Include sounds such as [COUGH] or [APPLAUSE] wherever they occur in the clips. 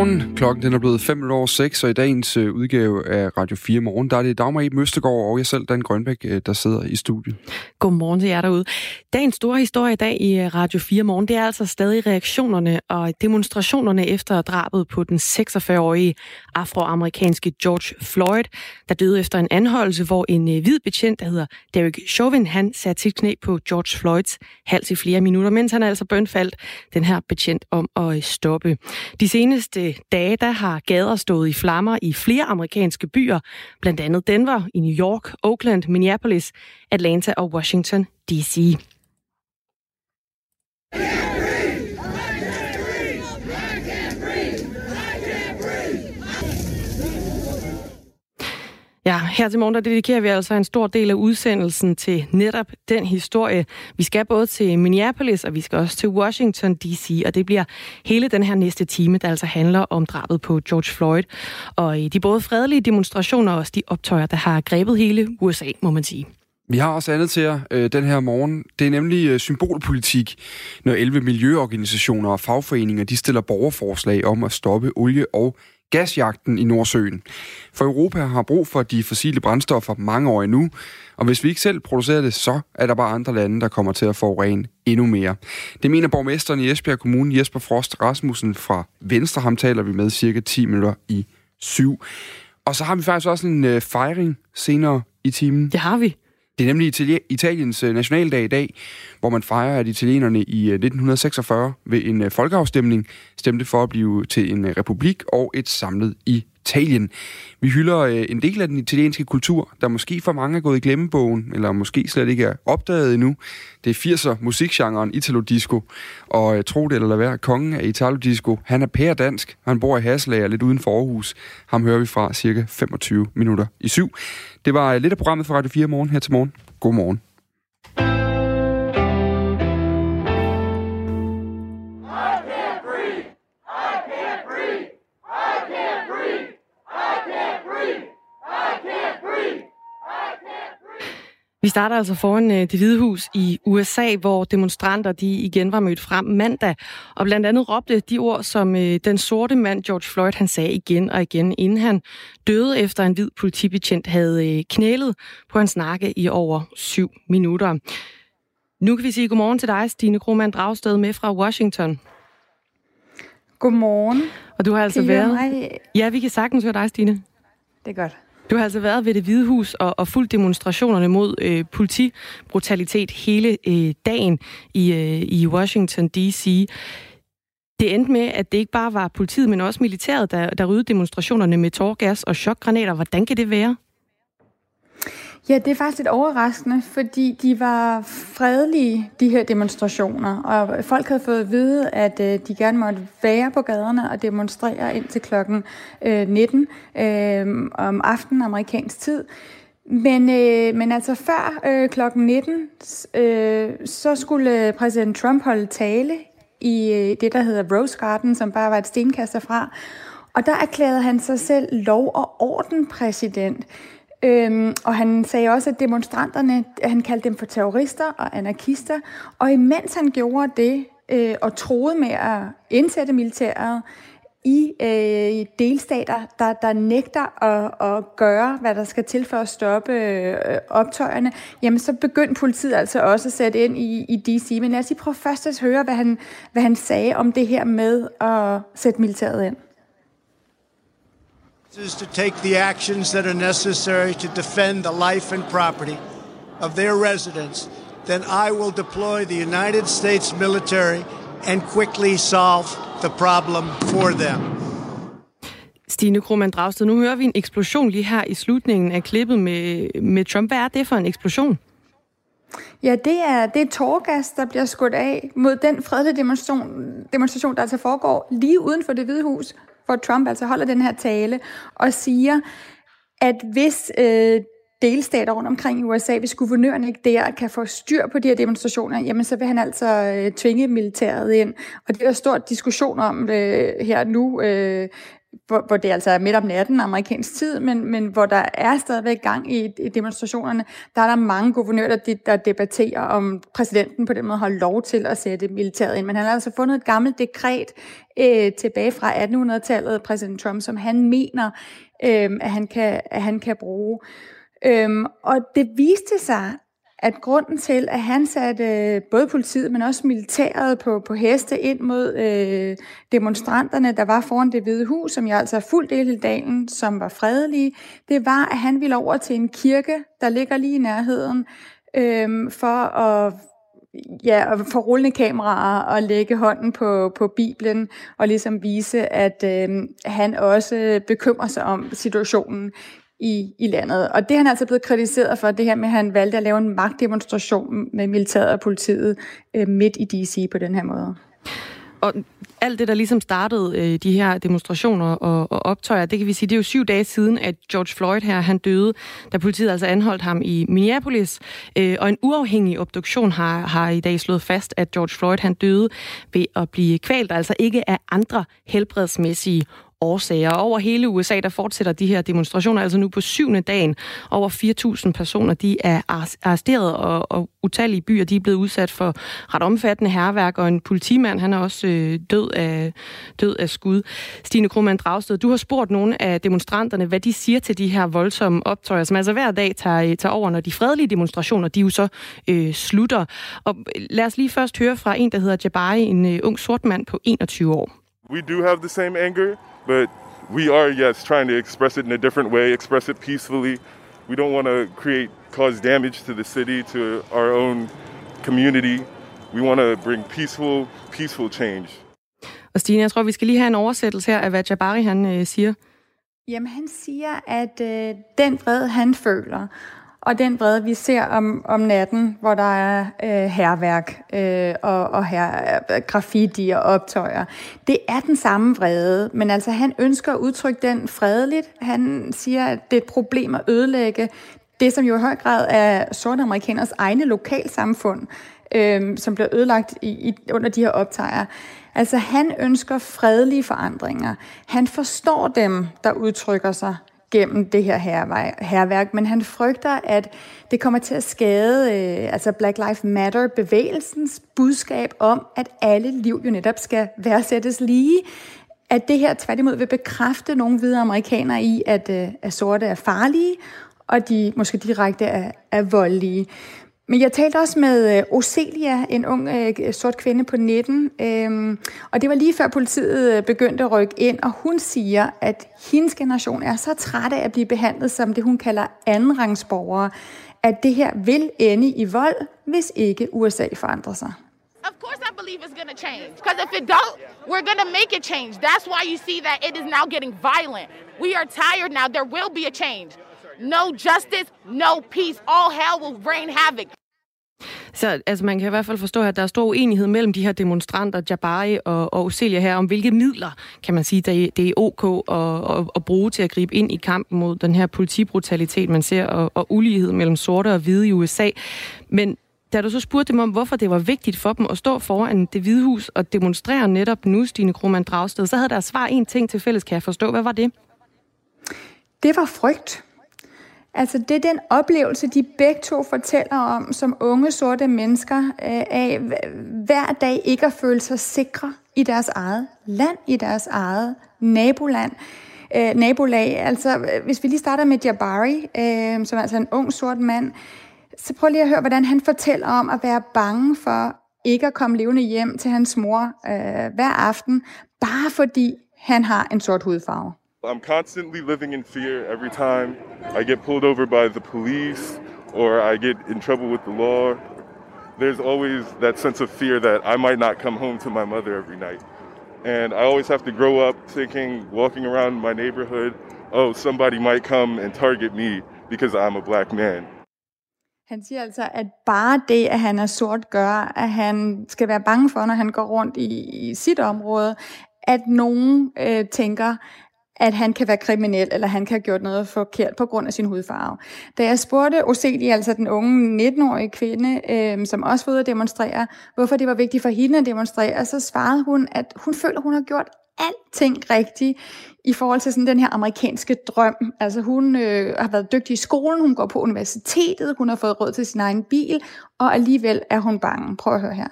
Godmorgen. Klokken den er blevet 5 over 6, og i dagens øh, udgave af Radio 4 Morgen, der er det Dagmar Eben Østegård og jeg selv, Dan Grønbæk, øh, der sidder i studiet. Godmorgen til jer derude. Dagens store historie i dag i øh, Radio 4 Morgen, det er altså stadig reaktionerne og demonstrationerne efter drabet på den 46-årige afroamerikanske George Floyd, der døde efter en anholdelse, hvor en hvid betjent, der hedder Derek Chauvin, han satte sit knæ på George Floyds hals i flere minutter, mens han altså bønfaldt den her betjent om at stoppe. De seneste dage, der har gader stået i flammer i flere amerikanske byer, blandt andet Denver, i New York, Oakland, Minneapolis, Atlanta og Washington D.C. Ja, her til morgen der dedikerer vi altså en stor del af udsendelsen til netop den historie. Vi skal både til Minneapolis, og vi skal også til Washington D.C., og det bliver hele den her næste time, der altså handler om drabet på George Floyd. Og de både fredelige demonstrationer og også de optøjer, der har grebet hele USA, må man sige. Vi har også andet til jer øh, den her morgen. Det er nemlig øh, symbolpolitik, når 11 miljøorganisationer og fagforeninger de stiller borgerforslag om at stoppe olie- og gasjagten i Nordsøen. For Europa har brug for de fossile brændstoffer mange år endnu, og hvis vi ikke selv producerer det, så er der bare andre lande, der kommer til at forurene endnu mere. Det mener borgmesteren i Esbjerg Kommune, Jesper Frost Rasmussen fra Venstre. Ham taler vi med cirka 10 minutter i syv. Og så har vi faktisk også en øh, fejring senere i timen. Det har vi. Det er nemlig Italiens øh, nationaldag i dag, hvor man fejrer, at italienerne i øh, 1946 ved en øh, folkeafstemning stemte for at blive til en republik og et samlet i Italien. Vi hylder øh, en del af den italienske kultur, der måske for mange er gået i glemmebogen, eller måske slet ikke er opdaget endnu. Det er 80'er musikgenren Italo Disco, og øh, tro det eller lad være, kongen af Italo Disco, han er pære dansk, han bor i Haslager lidt uden for Aarhus. Ham hører vi fra cirka 25 minutter i syv. Det var øh, lidt af programmet for Radio 4 morgen her til morgen. God morgen. Vi starter altså foran øh, det hvide hus i USA, hvor demonstranter de igen var mødt frem mandag, og blandt andet råbte de ord, som øh, den sorte mand George Floyd han sagde igen og igen, inden han døde efter en hvid politibetjent havde øh, knælet på hans nakke i over syv minutter. Nu kan vi sige godmorgen til dig, Stine Krohmann Dragsted med fra Washington. Godmorgen. Og du har altså været... Mig? Ja, vi kan sagtens høre dig, Stine. Det er godt. Du har altså været ved det hvide hus og, og fulgt demonstrationerne mod øh, politibrutalitet hele øh, dagen i, øh, i Washington D.C. Det endte med, at det ikke bare var politiet, men også militæret, der, der ryddede demonstrationerne med tårgas og chokgranater. Hvordan kan det være? Ja, det er faktisk lidt overraskende, fordi de var fredelige, de her demonstrationer, og folk havde fået at vide, at øh, de gerne måtte være på gaderne og demonstrere indtil klokken øh, 19 øh, om aftenen amerikansk tid. Men, øh, men altså før øh, klokken 19, øh, så skulle præsident Trump holde tale i øh, det, der hedder Rose Garden, som bare var et stenkast fra. Og der erklærede han sig selv lov- og orden præsident. Øhm, og han sagde også, at demonstranterne, han kaldte dem for terrorister og anarkister. Og imens han gjorde det øh, og troede med at indsætte militæret i øh, delstater, der, der nægter at, at gøre, hvad der skal til for at stoppe øh, optøjerne, jamen så begyndte politiet altså også at sætte ind i, i DC. Men lad os lige prøve først at høre, hvad han, hvad han sagde om det her med at sætte militæret ind is to take the actions that are necessary to defend the life and property of their residents, then I will deploy the United States military and quickly solve the problem for them. Stine Krohmann Dragsted, nu hører vi en eksplosion lige her i slutningen af klippet med, med Trump. Hvad er det for en eksplosion? Ja, det er, det er tårgas, der bliver skudt af mod den fredelige demonstration, demonstration, der altså foregår lige uden for det hvide hus, hvor Trump altså holder den her tale og siger, at hvis øh, delstater rundt omkring i USA, hvis guvernøren ikke der kan få styr på de her demonstrationer, jamen så vil han altså øh, tvinge militæret ind. Og det er der stor diskussion om øh, her nu, øh, hvor, hvor det altså er midt om natten, amerikansk tid, men, men hvor der er stadigvæk gang i, i demonstrationerne, der er der mange guvernører, der, der debatterer, om præsidenten på den måde har lov til at sætte militæret ind. Men han har altså fundet et gammelt dekret øh, tilbage fra 1800-tallet, præsident Trump, som han mener, øh, at, han kan, at han kan bruge. Øhm, og det viste sig, at grunden til, at han satte øh, både politiet, men også militæret på, på heste ind mod øh, demonstranterne, der var foran det hvide hus, som jeg altså har fuldt del i dagen, som var fredelige, det var, at han ville over til en kirke, der ligger lige i nærheden, øh, for at ja, at få rullende kameraer og lægge hånden på, på Bibelen og ligesom vise, at øh, han også bekymrer sig om situationen i, i landet. Og det er han altså blevet kritiseret for, det her med, at han valgte at lave en magtdemonstration med militæret og politiet øh, midt i DC på den her måde. Og alt det, der ligesom startede øh, de her demonstrationer og, og optøjer, det kan vi sige, det er jo syv dage siden, at George Floyd her, han døde, da politiet altså anholdt ham i Minneapolis. Øh, og en uafhængig obduktion har, har i dag slået fast, at George Floyd, han døde ved at blive kvalt, altså ikke af andre helbredsmæssige årsager. Over hele USA, der fortsætter de her demonstrationer, altså nu på syvende dagen. Over 4.000 personer, de er arresteret, og, og utallige byer, de er blevet udsat for ret omfattende herværk, og en politimand, han er også øh, død, af, død af skud. Stine Krohmann Dragsted, du har spurgt nogle af demonstranterne, hvad de siger til de her voldsomme optøjer, som altså hver dag tager, øh, tager over, når de fredelige demonstrationer, de jo så øh, slutter. Og øh, lad os lige først høre fra en, der hedder Jabari, en øh, ung sort mand på 21 år. We do have the same anger. But we are, yes, trying to express it in a different way, express it peacefully. We don't want to create, cause damage to the city, to our own community. We want to bring peaceful, peaceful change. Og Stine, jeg tror, vi skal lige have en oversættelse her af, hvad Jabari han øh, siger. Jamen, han siger, at øh, den fred, han føler, og den vrede, vi ser om, om natten, hvor der er øh, herværk øh, og, og her, øh, graffiti og optøjer, det er den samme vrede. Men altså, han ønsker at udtrykke den fredeligt. Han siger, at det er et problem at ødelægge det, som jo i høj grad er sorte amerikaners egne lokalsamfund, øh, som bliver ødelagt i, i, under de her optøjer. Altså, han ønsker fredelige forandringer. Han forstår dem, der udtrykker sig gennem det her herværk, men han frygter, at det kommer til at skade øh, altså Black Lives Matter-bevægelsens budskab om, at alle liv jo netop skal værdsættes lige. At det her tværtimod vil bekræfte nogle hvide amerikanere i, at, øh, at sorte er farlige, og de måske direkte er, er voldelige. Men jeg talte også med øh, Ocelia, en ung øh, sort kvinde på 19, øh, og det var lige før politiet øh, begyndte at rykke ind, og hun siger, at hendes generation er så træt af at blive behandlet som det, hun kalder andenrangsborgere, at det her vil ende i vold, hvis ikke USA forandrer sig. Of course, I believe it's going to change. Because if it don't, we're going to make it change. That's why you see that it is now getting violent. We are tired now. There will be a change. No justice, no peace. All hell will rain havoc. Så altså, man kan i hvert fald forstå, at der er stor uenighed mellem de her demonstranter, Jabari og, og Ocelia her, om hvilke midler, kan man sige, det er, det er ok at, at, at bruge til at gribe ind i kampen mod den her politibrutalitet, man ser, og, og ulighed mellem sorte og hvide i USA. Men da du så spurgte dem om, hvorfor det var vigtigt for dem at stå foran det hvide hus og demonstrere netop nu, Stine Krohmann Dragsted, så havde deres svar en ting til fælles, kan jeg forstå. Hvad var det? Det var frygt. Altså det er den oplevelse, de begge to fortæller om som unge sorte mennesker øh, af hver dag ikke at føle sig sikre i deres eget land, i deres eget naboland. Øh, nabolag. Altså, hvis vi lige starter med Jabari, øh, som er altså en ung sort mand, så prøv lige at høre, hvordan han fortæller om at være bange for ikke at komme levende hjem til hans mor øh, hver aften, bare fordi han har en sort hudfarve. I'm constantly living in fear every time I get pulled over by the police or I get in trouble with the law. There's always that sense of fear that I might not come home to my mother every night. And I always have to grow up thinking, walking around my neighborhood, oh, somebody might come and target me because I'm a black man. Han siger altså, at bare det, at han er sort, gør, at han skal være bange for, når han går rundt i, sit område, at nogen øh, tænker, at han kan være kriminel, eller han kan have gjort noget forkert på grund af sin hudfarve. Da jeg spurgte Ocelia, altså den unge 19-årige kvinde, øh, som også var ude at demonstrere, hvorfor det var vigtigt for hende at demonstrere, så svarede hun, at hun føler, hun har gjort alting rigtigt i forhold til sådan den her amerikanske drøm. Altså hun øh, har været dygtig i skolen, hun går på universitetet, hun har fået råd til sin egen bil, og alligevel er hun bange. Prøv at høre her.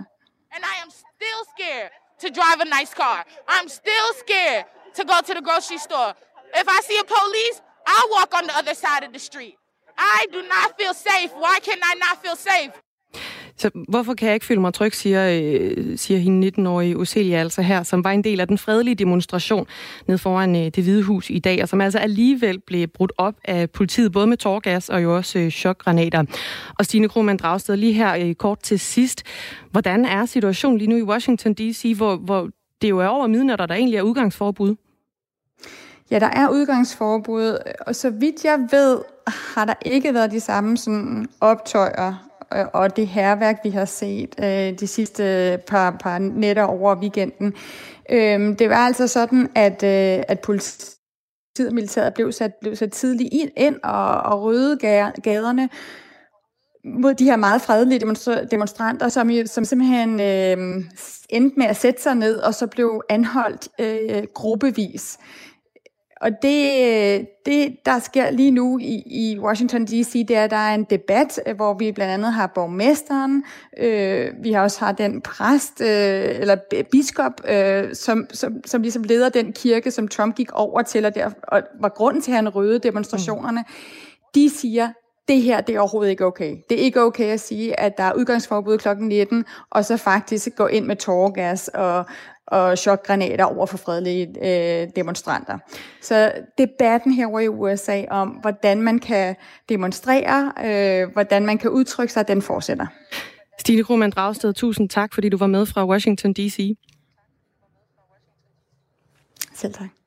And I am still scared to drive a nice car. I'm still scared to go to the grocery store. If I see a police, I walk on the other side of the street. I do not feel safe. Why can I not feel safe? Så hvorfor kan jeg ikke føle mig tryg, siger, øh, siger hende 19-årige Ocelia altså her, som var en del af den fredelige demonstration ned foran øh, det hvide hus i dag, og som altså alligevel blev brudt op af politiet, både med tårgas og jo også øh, chokgranater. Og Stine Krohmann Dragsted, lige her øh, kort til sidst. Hvordan er situationen lige nu i Washington D.C., hvor, hvor det jo er over midnat, og der egentlig er udgangsforbud? Ja, der er udgangsforbud, og så vidt jeg ved, har der ikke været de samme sådan, optøjer øh, og det herværk, vi har set øh, de sidste par, par nætter over weekenden. Øh, det var altså sådan, at, øh, at politiet og militæret blev sat, blev sat tidligt ind og, og røde gaderne mod de her meget fredelige demonstranter, som, som simpelthen øh, endte med at sætte sig ned, og så blev anholdt øh, gruppevis. Og det, det, der sker lige nu i, i Washington D.C., det er, at der er en debat, hvor vi blandt andet har borgmesteren, øh, vi har også har den præst, øh, eller biskop, øh, som, som, som ligesom leder den kirke, som Trump gik over til, og, der, og var grunden til, at han røde demonstrationerne. Mm. De siger, det her, det er overhovedet ikke okay. Det er ikke okay at sige, at der er udgangsforbud kl. 19, og så faktisk gå ind med tårgas og, og chokgranater over for fredelige øh, demonstranter. Så debatten her i USA om, hvordan man kan demonstrere, øh, hvordan man kan udtrykke sig, den fortsætter. Stine Krohmann Dragsted, tusind tak, fordi du var med fra Washington D.C. Selv tak.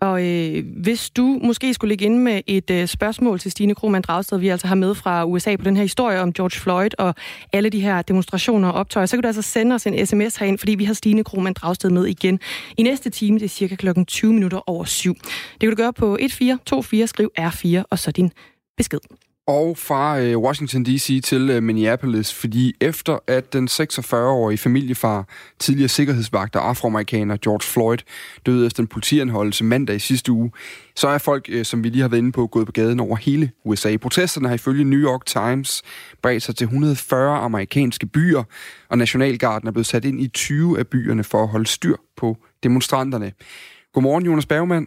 Og øh, hvis du måske skulle ligge inde med et øh, spørgsmål til Stine Krohmann Dragsted, vi altså har med fra USA på den her historie om George Floyd og alle de her demonstrationer og optøjer, så kan du altså sende os en sms herind, fordi vi har Stine Krohmann Dragsted med igen i næste time. Det er cirka klokken 20 minutter over syv. Det kan du gøre på 1424, skriv R4 og så din besked og fra øh, Washington D.C. til øh, Minneapolis, fordi efter at den 46-årige familiefar, tidligere sikkerhedsvagt og afroamerikaner George Floyd, døde efter en politianholdelse mandag i sidste uge, så er folk, øh, som vi lige har været inde på, gået på gaden over hele USA. Protesterne har ifølge New York Times bredt sig til 140 amerikanske byer, og Nationalgarden er blevet sat ind i 20 af byerne for at holde styr på demonstranterne. Godmorgen, Jonas Bergmann.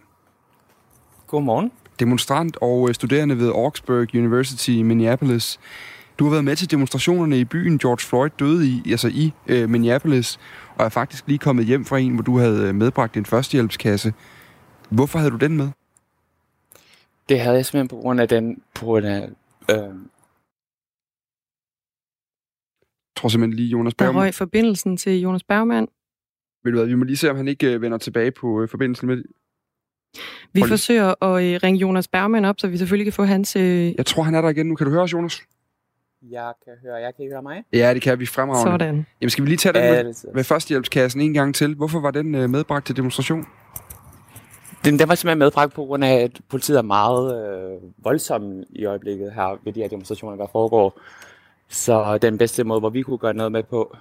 Godmorgen demonstrant og øh, studerende ved Augsburg University i Minneapolis. Du har været med til demonstrationerne i byen George Floyd døde i, altså i uh, Minneapolis, og er faktisk lige kommet hjem fra en, hvor du havde øh, medbragt din førstehjælpskasse. Hvorfor havde du den med? Det havde jeg simpelthen på grund af den, på grund af, øh... Jeg tror simpelthen lige Jonas Bergman. Der røg forbindelsen til Jonas Bergman. Ved du hvad, vi må lige se, om han ikke vender tilbage på forbindelsen med, vi Hold. forsøger at øh, ringe Jonas Bergman op, så vi selvfølgelig kan få hans... Øh... Jeg tror, han er der igen nu. Kan du høre os, Jonas? Jeg kan høre. Jeg kan ikke høre mig. Ja, det kan vi fremragende. Sådan. Jamen, skal vi lige tage den ja, med, med førstehjælpskassen en gang til? Hvorfor var den øh, medbragt til demonstration? Den, den var simpelthen medbragt på grund af, at politiet er meget øh, voldsomme i øjeblikket her ved de her demonstrationer, der foregår. Så den bedste måde, hvor vi kunne gøre noget med på,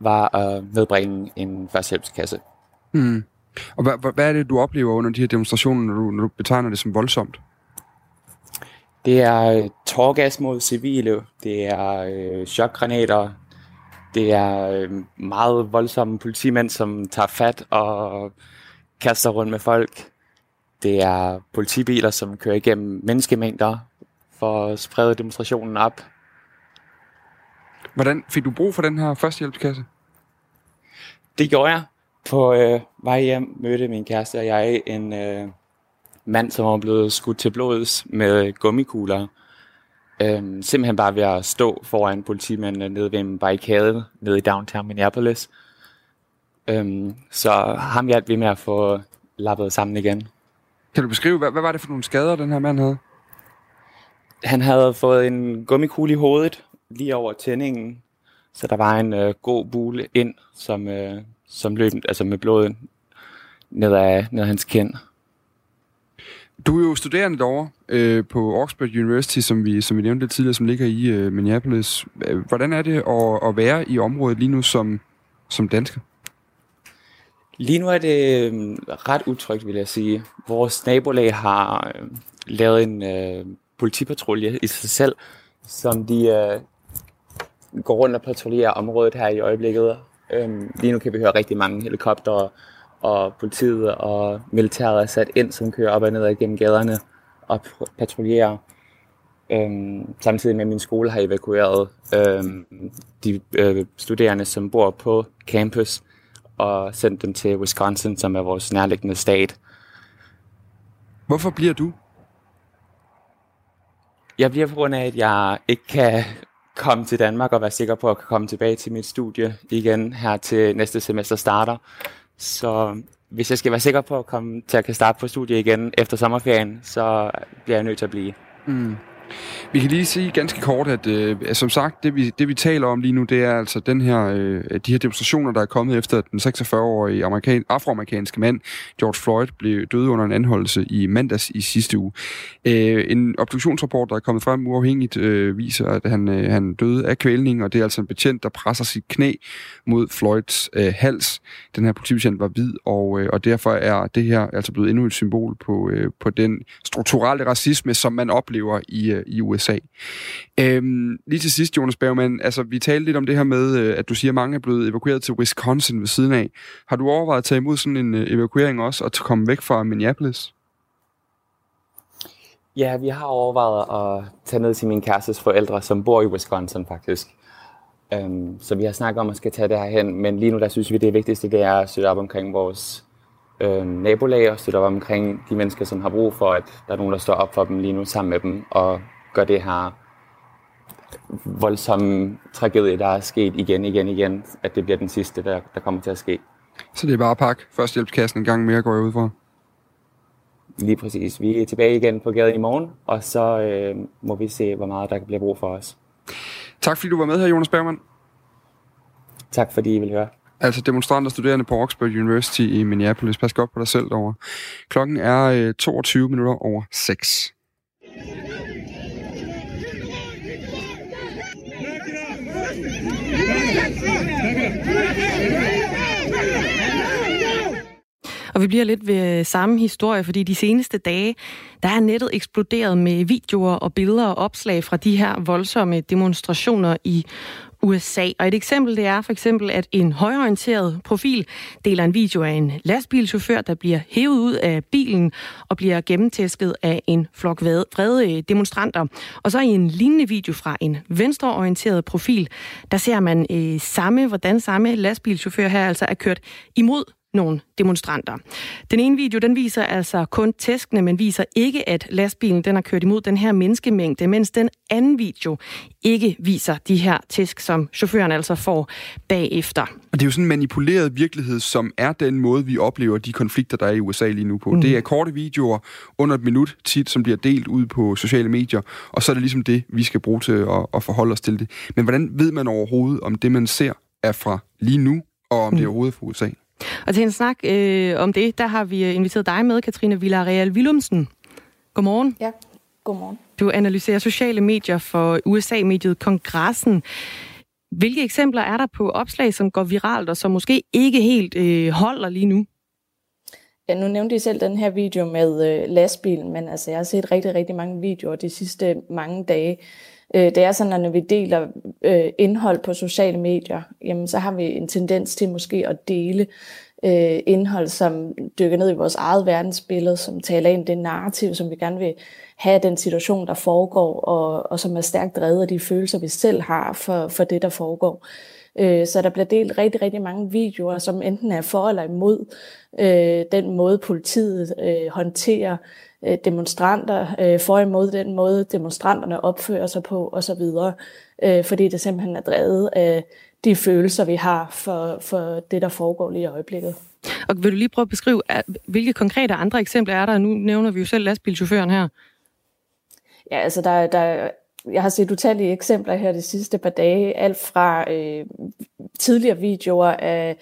var at medbringe en førstehjælpskasse. Mm. Og hvad, hvad er det, du oplever under de her demonstrationer, når du, når du betegner det som voldsomt? Det er øh, tårgas mod civile, det er øh, chokgranater, det er øh, meget voldsomme politimænd, som tager fat og kaster rundt med folk. Det er politibiler, som kører igennem menneskemængder for at sprede demonstrationen op. Hvordan fik du brug for den her førstehjælpskasse? Det gjorde jeg. På øh, vej hjem mødte min kæreste og jeg en øh, mand, som var blevet skudt til blods med gummikugler. Øh, simpelthen bare ved at stå foran politimændene nede ved en barrikade nede i downtown Minneapolis. Øh, så ham hjalp vi med at få lappet sammen igen. Kan du beskrive, hvad, hvad var det for nogle skader, den her mand havde? Han havde fået en gummikugle i hovedet lige over tændingen, så der var en øh, god bule ind, som, øh, som løb altså med blodet ned ad, ned ad hans kind. Du er jo studerende derovre øh, på Oxford University, som vi, som vi nævnte lidt tidligere, som ligger i øh, Minneapolis. Hvordan er det at, at være i området lige nu som, som dansker? Lige nu er det øh, ret utrygt, vil jeg sige. Vores nabolag har øh, lavet en øh, politipatrulje i sig selv, som de øh, går rundt og patruljerer området her i øjeblikket. Øhm, lige nu kan vi høre rigtig mange helikoptere, og politiet og militæret er sat ind, som kører op og ned gennem gaderne og patruljerer. Øhm, samtidig med at min skole har evakueret øhm, de øh, studerende, som bor på campus, og sendt dem til Wisconsin, som er vores nærliggende stat. Hvorfor bliver du? Jeg bliver på grund af, at jeg ikke kan komme til Danmark og være sikker på at komme tilbage til mit studie igen her til næste semester starter. Så hvis jeg skal være sikker på at komme til at kan starte på studie igen efter sommerferien, så bliver jeg nødt til at blive. Mm. Vi kan lige sige ganske kort, at øh, som sagt, det vi, det vi taler om lige nu, det er altså den her, øh, de her demonstrationer, der er kommet efter den 46-årige amerikan, afroamerikanske mand, George Floyd, blev døde under en anholdelse i mandags i sidste uge. Øh, en obduktionsrapport, der er kommet frem uafhængigt, øh, viser, at han, øh, han døde af kvælning, og det er altså en betjent, der presser sit knæ mod Floyds øh, hals. Den her politibetjent var hvid, og, øh, og derfor er det her altså blevet endnu et symbol på, øh, på den strukturelle racisme, som man oplever i i USA. Øhm, lige til sidst, Jonas Bergman, altså vi talte lidt om det her med, øh, at du siger, at mange er blevet evakueret til Wisconsin ved siden af. Har du overvejet at tage imod sådan en øh, evakuering også, og komme væk fra Minneapolis? Ja, vi har overvejet at tage ned til min kærestes forældre, som bor i Wisconsin faktisk. Øhm, så vi har snakket om at skal tage det her hen, men lige nu der synes vi, det vigtigste det er at støtte op omkring vores øh, nabolag og støtte op omkring de mennesker, som har brug for, at der er nogen, der står op for dem lige nu sammen med dem og gør det her voldsomme tragedie, der er sket igen, igen, igen, at det bliver den sidste, der, der kommer til at ske. Så det er bare at pakke førstehjælpskassen en gang mere, går jeg ud for? Lige præcis. Vi er tilbage igen på gaden i morgen, og så øh, må vi se, hvor meget der bliver brug for os. Tak fordi du var med her, Jonas Bergman. Tak fordi I vil høre. Altså demonstranter studerende på Oxford University i Minneapolis. Pas godt på dig selv derovre. Klokken er øh, 22 minutter over 6. Og vi bliver lidt ved øh, samme historie, fordi de seneste dage, der er nettet eksploderet med videoer og billeder og opslag fra de her voldsomme demonstrationer i USA. Og et eksempel det er for eksempel, at en højorienteret profil deler en video af en lastbilchauffør, der bliver hævet ud af bilen og bliver gennemtæsket af en flok vrede øh, demonstranter. Og så i en lignende video fra en venstreorienteret profil, der ser man øh, samme, hvordan samme lastbilchauffør her altså er kørt imod nogle demonstranter. Den ene video, den viser altså kun tæskene, men viser ikke, at lastbilen den har kørt imod den her menneskemængde, mens den anden video ikke viser de her tæsk, som chaufføren altså får bagefter. Og det er jo sådan en manipuleret virkelighed, som er den måde, vi oplever de konflikter, der er i USA lige nu på. Mm. Det er korte videoer under et minut tit, som bliver delt ud på sociale medier, og så er det ligesom det, vi skal bruge til at, at forholde os til det. Men hvordan ved man overhovedet, om det, man ser, er fra lige nu, og om mm. det er overhovedet fra USA? Og til en snak øh, om det, der har vi øh, inviteret dig med, Katrine Villarreal Willumsen. Godmorgen. Ja, godmorgen. Du analyserer sociale medier for USA-mediet Kongressen. Hvilke eksempler er der på opslag, som går viralt, og som måske ikke helt øh, holder lige nu? Ja, nu nævnte I selv den her video med øh, lastbilen, men altså, jeg har set rigtig, rigtig mange videoer de sidste mange dage, Øh, det er sådan, at når vi deler øh, indhold på sociale medier, jamen, så har vi en tendens til måske at dele øh, indhold, som dykker ned i vores eget verdensbillede, som taler ind i det narrativ, som vi gerne vil have den situation, der foregår, og, og som er stærkt drevet af de følelser, vi selv har for, for det, der foregår. Så der bliver delt rigtig, rigtig mange videoer, som enten er for eller imod øh, den måde, politiet øh, håndterer Øh, demonstranter, øh, for imod den måde, demonstranterne opfører sig på osv., øh, fordi det simpelthen er drevet af de følelser, vi har for, for det, der foregår lige i øjeblikket. Og vil du lige prøve at beskrive, hvilke konkrete andre eksempler er der? Nu nævner vi jo selv lastbilchaufføren her. Ja, altså der, der, jeg har set utallige eksempler her de sidste par dage, alt fra øh, tidligere videoer af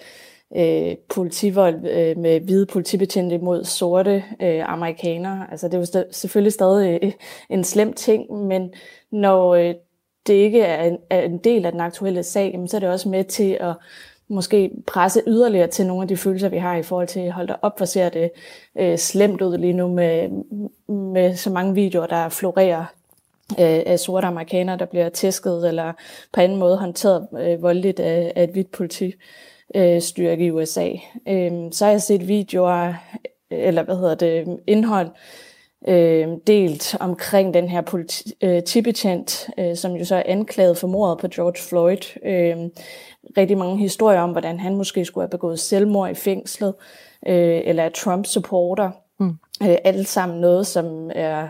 øh, politivold øh, med hvide politibetjente mod sorte øh, amerikanere. Altså det er jo st- selvfølgelig stadig øh, en slem ting, men når øh, det ikke er en, er en del af den aktuelle sag, så er det også med til at måske presse yderligere til nogle af de følelser, vi har i forhold til, hold da op, hvor ser det øh, slemt ud lige nu med, med så mange videoer, der florerer øh, af sorte amerikanere, der bliver tæsket eller på anden måde håndteret øh, voldeligt af, af et hvidt politistyrke øh, i USA. Øh, så har jeg set videoer, eller hvad hedder det, indhold, øh, delt omkring den her politibetjent, øh, som jo så er anklaget for mordet på George Floyd. Øh, rigtig mange historier om, hvordan han måske skulle have begået selvmord i fængslet, øh, eller er Trump-supporter. Mm. Øh, alt sammen noget, som er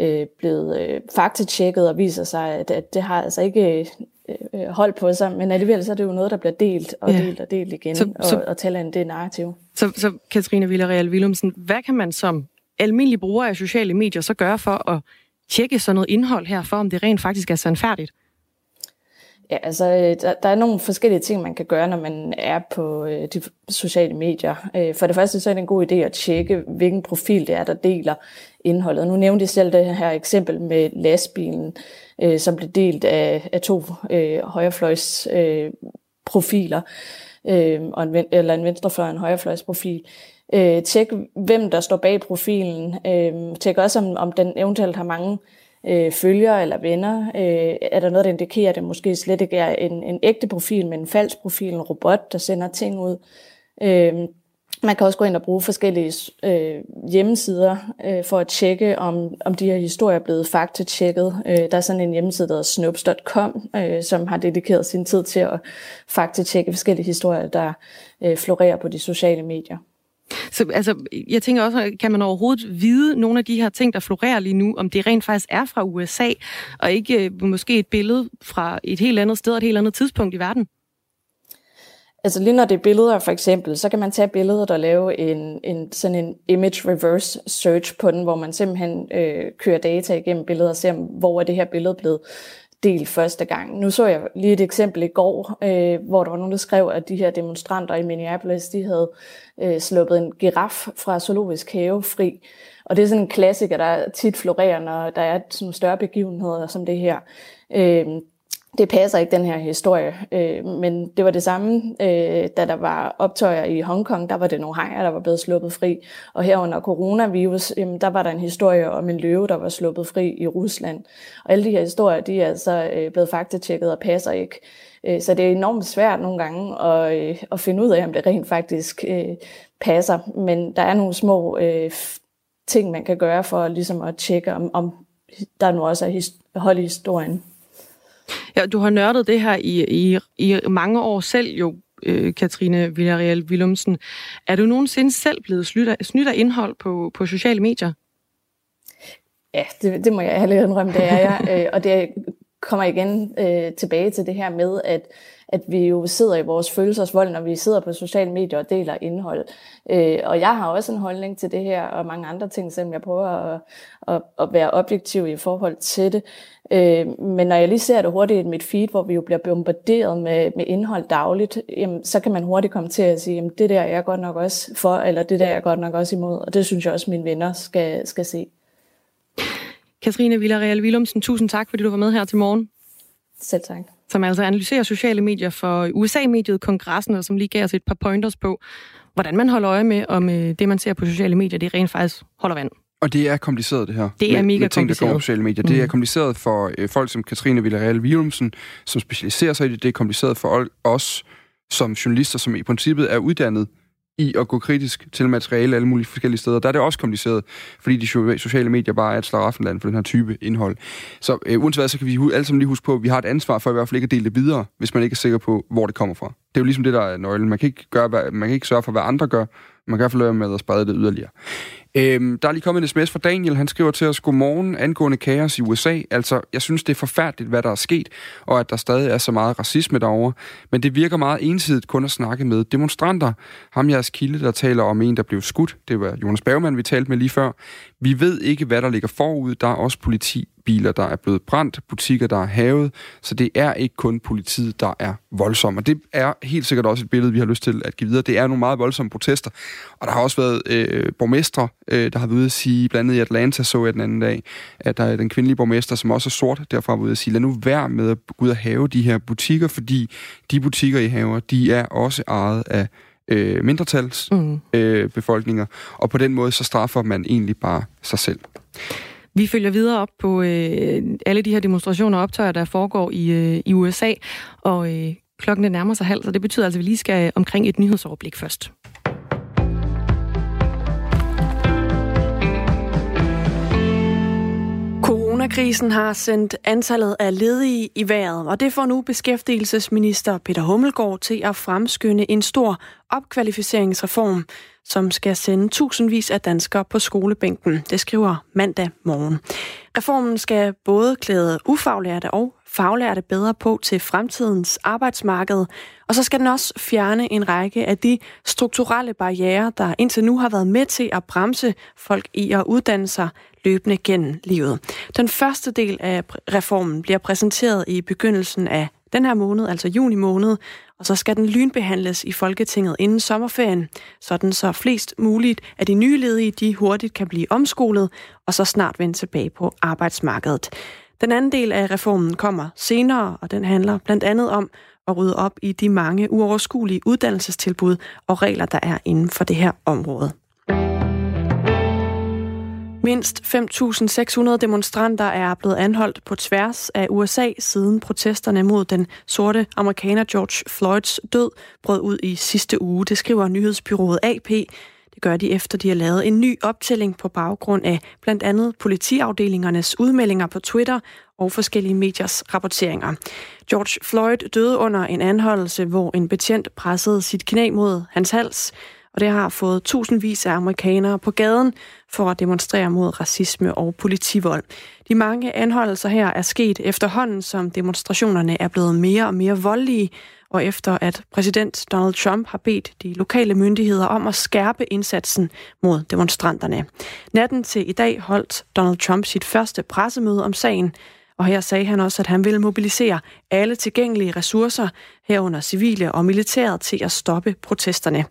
øh, blevet øh, faktatjekket og viser sig, at, at det har altså ikke øh, hold på sig, men alligevel så er det jo noget, der bliver delt og ja. delt og delt igen, så, og, så, og taler en det narrativ. Så, så Katrine Villarreal Willumsen, hvad kan man som almindelig bruger af sociale medier så gøre for at tjekke sådan noget indhold her, for om det rent faktisk er sandfærdigt? Ja, altså, øh, der, der er nogle forskellige ting, man kan gøre, når man er på øh, de sociale medier. Øh, for det første så er det en god idé at tjekke, hvilken profil det er, der deler indholdet. Nu nævnte jeg selv det her eksempel med lastbilen, øh, som blev delt af, af to øh, højrefløjs øh, profiler, øh, og en, eller en venstrefløj og en højrefløjsprofil. Øh, tjek, hvem der står bag profilen. Øh, tjek også, om, om den eventuelt har mange øh, Øh, følgere eller venner? Øh, er der noget, der indikerer, at det måske slet ikke er en, en ægte profil, men en falsk profil, en robot, der sender ting ud? Øh, man kan også gå ind og bruge forskellige øh, hjemmesider øh, for at tjekke, om, om de her historier er blevet faktatjekket. Øh, der er sådan en hjemmeside, der hedder snopes.com, øh, som har dedikeret sin tid til at faktatjekke forskellige historier, der øh, florerer på de sociale medier. Så altså, jeg tænker også, kan man overhovedet vide nogle af de her ting, der florerer lige nu, om det rent faktisk er fra USA, og ikke øh, måske et billede fra et helt andet sted og et helt andet tidspunkt i verden? Altså lige når det er billeder for eksempel, så kan man tage billedet og lave en, en sådan en image reverse search på den, hvor man simpelthen øh, kører data igennem billedet og ser, hvor er det her billede blevet del første gang. Nu så jeg lige et eksempel i går, øh, hvor der var nogen, der skrev, at de her demonstranter i Minneapolis, de havde øh, sluppet en giraf fra zoologisk have fri. Og det er sådan en klassiker, der tit florerer, når der er sådan større begivenheder som det her. Øh, det passer ikke, den her historie. Øh, men det var det samme, øh, da der var optøjer i Hongkong, der var det nogle hajer, der var blevet sluppet fri. Og her under coronavirus, jamen, der var der en historie om en løve, der var sluppet fri i Rusland. Og alle de her historier, de er altså øh, blevet faktatjekket og passer ikke. Øh, så det er enormt svært nogle gange at, øh, at finde ud af, om det rent faktisk øh, passer. Men der er nogle små øh, ting, man kan gøre for ligesom at tjekke, om, om der nu også er hold i historien. Ja, du har nørdet det her i, i, i mange år selv jo, øh, Katrine Villarreal Willumsen. Er du nogensinde selv blevet snydt af indhold på, på sociale medier? Ja, det, det må jeg ærligt indrømme, det er jeg. øh, og det kommer igen øh, tilbage til det her med, at at vi jo sidder i vores følelsesvold, når vi sidder på sociale medier og deler indhold. Øh, og jeg har også en holdning til det her, og mange andre ting, selvom jeg prøver at, at, at være objektiv i forhold til det. Øh, men når jeg lige ser det hurtigt i mit feed, hvor vi jo bliver bombarderet med, med indhold dagligt, jamen, så kan man hurtigt komme til at sige, jamen, det der er jeg godt nok også for, eller det der er jeg godt nok også imod. Og det synes jeg også, mine venner skal, skal se. Katrine Villarreal Willumsen, tusind tak, fordi du var med her til morgen. Selv tak som altså analyserer sociale medier for USA-mediet Kongressen, og som lige gav os et par pointers på, hvordan man holder øje med, om øh, det, man ser på sociale medier, det rent faktisk holder vand. Og det er kompliceret, det her. Det er med, mega med ting, kompliceret. der går på sociale medier. Mm. Det er mm. kompliceret for øh, folk som Katrine Villarreal Willumsen, som specialiserer sig i det. Det er kompliceret for os som journalister, som i princippet er uddannet i at gå kritisk til materiale alle mulige forskellige steder. Der er det også kompliceret, fordi de sociale medier bare er et slaraffenland for den her type indhold. Så øh, uanset hvad, så kan vi alle sammen lige huske på, at vi har et ansvar for i hvert fald ikke at dele det videre, hvis man ikke er sikker på, hvor det kommer fra. Det er jo ligesom det, der er nøglen. Man kan ikke, gøre, man kan ikke sørge for, hvad andre gør. Man kan i hvert fald lade med at sprede det yderligere. Øhm, der er lige kommet en sms fra Daniel. Han skriver til os, godmorgen angående kaos i USA. Altså, jeg synes, det er forfærdeligt, hvad der er sket, og at der stadig er så meget racisme derovre. Men det virker meget ensidigt kun at snakke med demonstranter. Ham jeres kilde, der taler om en, der blev skudt. Det var Jonas Bergman, vi talte med lige før. Vi ved ikke, hvad der ligger forud. Der er også politi biler, der er blevet brændt, butikker, der er havet, så det er ikke kun politiet, der er voldsomme. Og det er helt sikkert også et billede, vi har lyst til at give videre. Det er nogle meget voldsomme protester, og der har også været øh, borgmestre, øh, der har været ude at sige, blandt andet i Atlanta så jeg den anden dag, at der er den kvindelige borgmester, som også er sort, derfra var ude at sige, lad nu være med at gå ud og have de her butikker, fordi de butikker, I haver, de er også ejet af øh, mindretals mm. øh, befolkninger, og på den måde så straffer man egentlig bare sig selv. Vi følger videre op på øh, alle de her demonstrationer og optøjer, der foregår i, øh, i USA, og øh, klokken nærmer sig halv, så det betyder altså, at vi lige skal omkring et nyhedsoverblik først. Coronakrisen har sendt antallet af ledige i vejret, og det får nu beskæftigelsesminister Peter Hummelgaard til at fremskynde en stor opkvalificeringsreform, som skal sende tusindvis af danskere på skolebænken. Det skriver mandag morgen. Reformen skal både klæde ufaglærte og faglærte bedre på til fremtidens arbejdsmarked, og så skal den også fjerne en række af de strukturelle barriere, der indtil nu har været med til at bremse folk i at uddanne sig løbende gennem livet. Den første del af reformen bliver præsenteret i begyndelsen af den her måned, altså juni måned, og så skal den lynbehandles i Folketinget inden sommerferien, sådan så flest muligt af de nye ledige de hurtigt kan blive omskolet og så snart vende tilbage på arbejdsmarkedet. Den anden del af reformen kommer senere, og den handler blandt andet om at rydde op i de mange uoverskuelige uddannelsestilbud og regler, der er inden for det her område. Mindst 5.600 demonstranter er blevet anholdt på tværs af USA siden protesterne mod den sorte amerikaner George Floyds død brød ud i sidste uge. Det skriver nyhedsbyrået AP. Det gør de efter, de har lavet en ny optælling på baggrund af blandt andet politiafdelingernes udmeldinger på Twitter og forskellige mediers rapporteringer. George Floyd døde under en anholdelse, hvor en betjent pressede sit knæ mod hans hals og det har fået tusindvis af amerikanere på gaden for at demonstrere mod racisme og politivold. De mange anholdelser her er sket efterhånden, som demonstrationerne er blevet mere og mere voldelige, og efter at præsident Donald Trump har bedt de lokale myndigheder om at skærpe indsatsen mod demonstranterne. Natten til i dag holdt Donald Trump sit første pressemøde om sagen, og her sagde han også, at han ville mobilisere alle tilgængelige ressourcer, herunder civile og militæret, til at stoppe protesterne.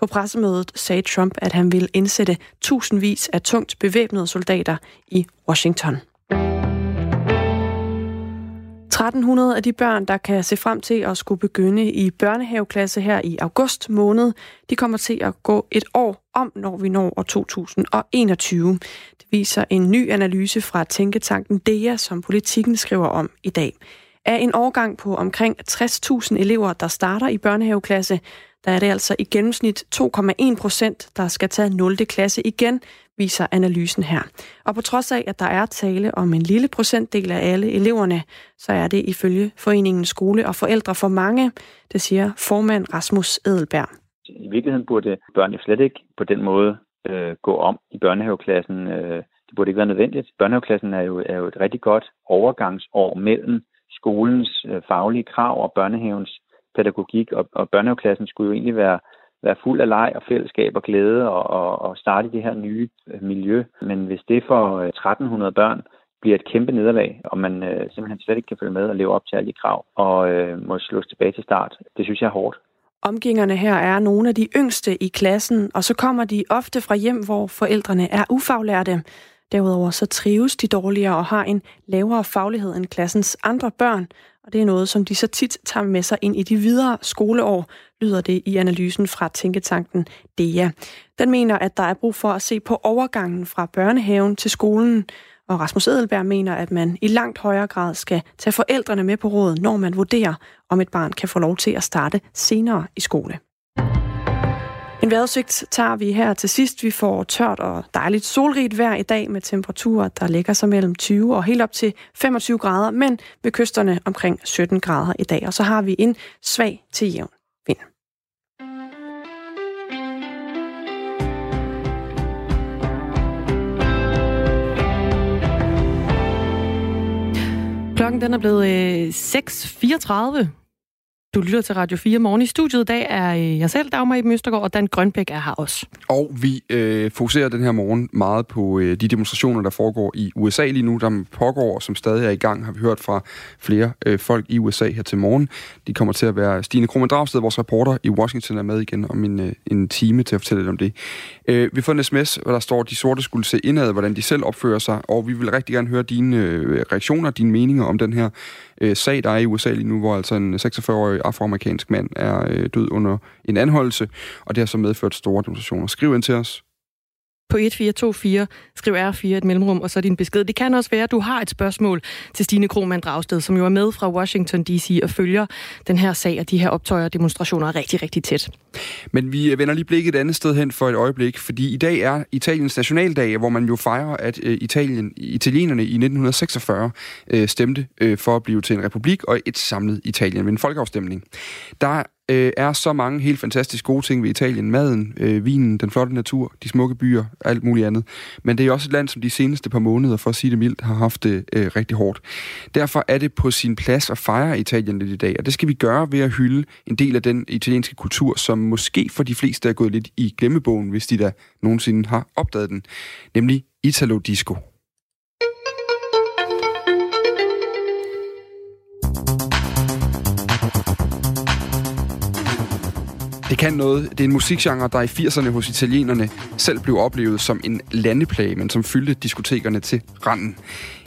På pressemødet sagde Trump, at han ville indsætte tusindvis af tungt bevæbnede soldater i Washington. 1300 af de børn, der kan se frem til at skulle begynde i børnehaveklasse her i august måned, de kommer til at gå et år om, når vi når år 2021. Det viser en ny analyse fra tænketanken DEA, som politikken skriver om i dag. Af en årgang på omkring 60.000 elever, der starter i børnehaveklasse, der er det altså i gennemsnit 2,1 procent, der skal tage 0. klasse igen, viser analysen her. Og på trods af, at der er tale om en lille procentdel af alle eleverne, så er det ifølge Foreningen Skole og Forældre for mange, det siger formand Rasmus Edelberg. I virkeligheden burde børn slet ikke på den måde øh, gå om i børnehaveklassen. Øh, det burde ikke være nødvendigt. Børnehaveklassen er jo, er jo et rigtig godt overgangsår mellem skolens øh, faglige krav og børnehavens pædagogik, og, og børnehaveklassen skulle jo egentlig være, være fuld af leg og fællesskab og glæde og, og, og starte i det her nye øh, miljø. Men hvis det for øh, 1300 børn bliver et kæmpe nederlag, og man øh, simpelthen slet ikke kan følge med og leve op til alle de krav, og øh, må slås tilbage til start, det synes jeg er hårdt. Omgængerne her er nogle af de yngste i klassen, og så kommer de ofte fra hjem, hvor forældrene er ufaglærte. Derudover så trives de dårligere og har en lavere faglighed end klassens andre børn, og det er noget, som de så tit tager med sig ind i de videre skoleår, lyder det i analysen fra Tænketanken DEA. Den mener, at der er brug for at se på overgangen fra børnehaven til skolen, og Rasmus Edelberg mener, at man i langt højere grad skal tage forældrene med på råd, når man vurderer, om et barn kan få lov til at starte senere i skole. En vejrudsigt tager vi her til sidst. Vi får tørt og dejligt solrigt vejr i dag med temperaturer, der ligger sig mellem 20 og helt op til 25 grader, men ved kysterne omkring 17 grader i dag. Og så har vi en svag til jævn vind. Klokken den er blevet øh, 6.34. Du lytter til Radio 4 morgen. I studiet i dag er øh, jeg selv, Dagmar i Østergaard, og Dan Grønbæk er her også. Og vi øh, fokuserer den her morgen meget på øh, de demonstrationer, der foregår i USA lige nu, der pågår og som stadig er i gang, har vi hørt fra flere øh, folk i USA her til morgen. De kommer til at være Stine Krohmann Dragsted, vores reporter i Washington, er med igen om en, øh, en time til at fortælle lidt om det. Øh, vi får en sms, hvor der står, at de sorte skulle se indad, hvordan de selv opfører sig, og vi vil rigtig gerne høre dine øh, reaktioner, dine meninger om den her øh, sag, der er i USA lige nu, hvor altså en 46-årig afroamerikansk mand er øh, død under en anholdelse, og det har så medført store demonstrationer. Skriv ind til os på 1424. Skriv R4 et mellemrum, og så din besked. Det kan også være, at du har et spørgsmål til Stine Krohmann Dragsted, som jo er med fra Washington D.C. og følger den her sag og de her optøjer og demonstrationer rigtig, rigtig tæt. Men vi vender lige blikket et andet sted hen for et øjeblik, fordi i dag er Italiens nationaldag, hvor man jo fejrer, at øh, Italien, italienerne i 1946 øh, stemte øh, for at blive til en republik og et samlet Italien ved en folkeafstemning. Der øh, er så mange helt fantastisk gode ting ved Italien. Maden, øh, vinen, den flotte natur, de smukke byer, alt muligt andet. Men det er også et land, som de seneste par måneder, for at sige det mildt, har haft det øh, rigtig hårdt. Derfor er det på sin plads at fejre Italien lidt i dag, og det skal vi gøre ved at hylde en del af den italienske kultur, som måske for de fleste er gået lidt i glemmebogen, hvis de da nogensinde har opdaget den, nemlig Italo Disco. Det kan noget. Det er en musikgenre, der i 80'erne hos italienerne selv blev oplevet som en landeplage, men som fyldte diskotekerne til randen.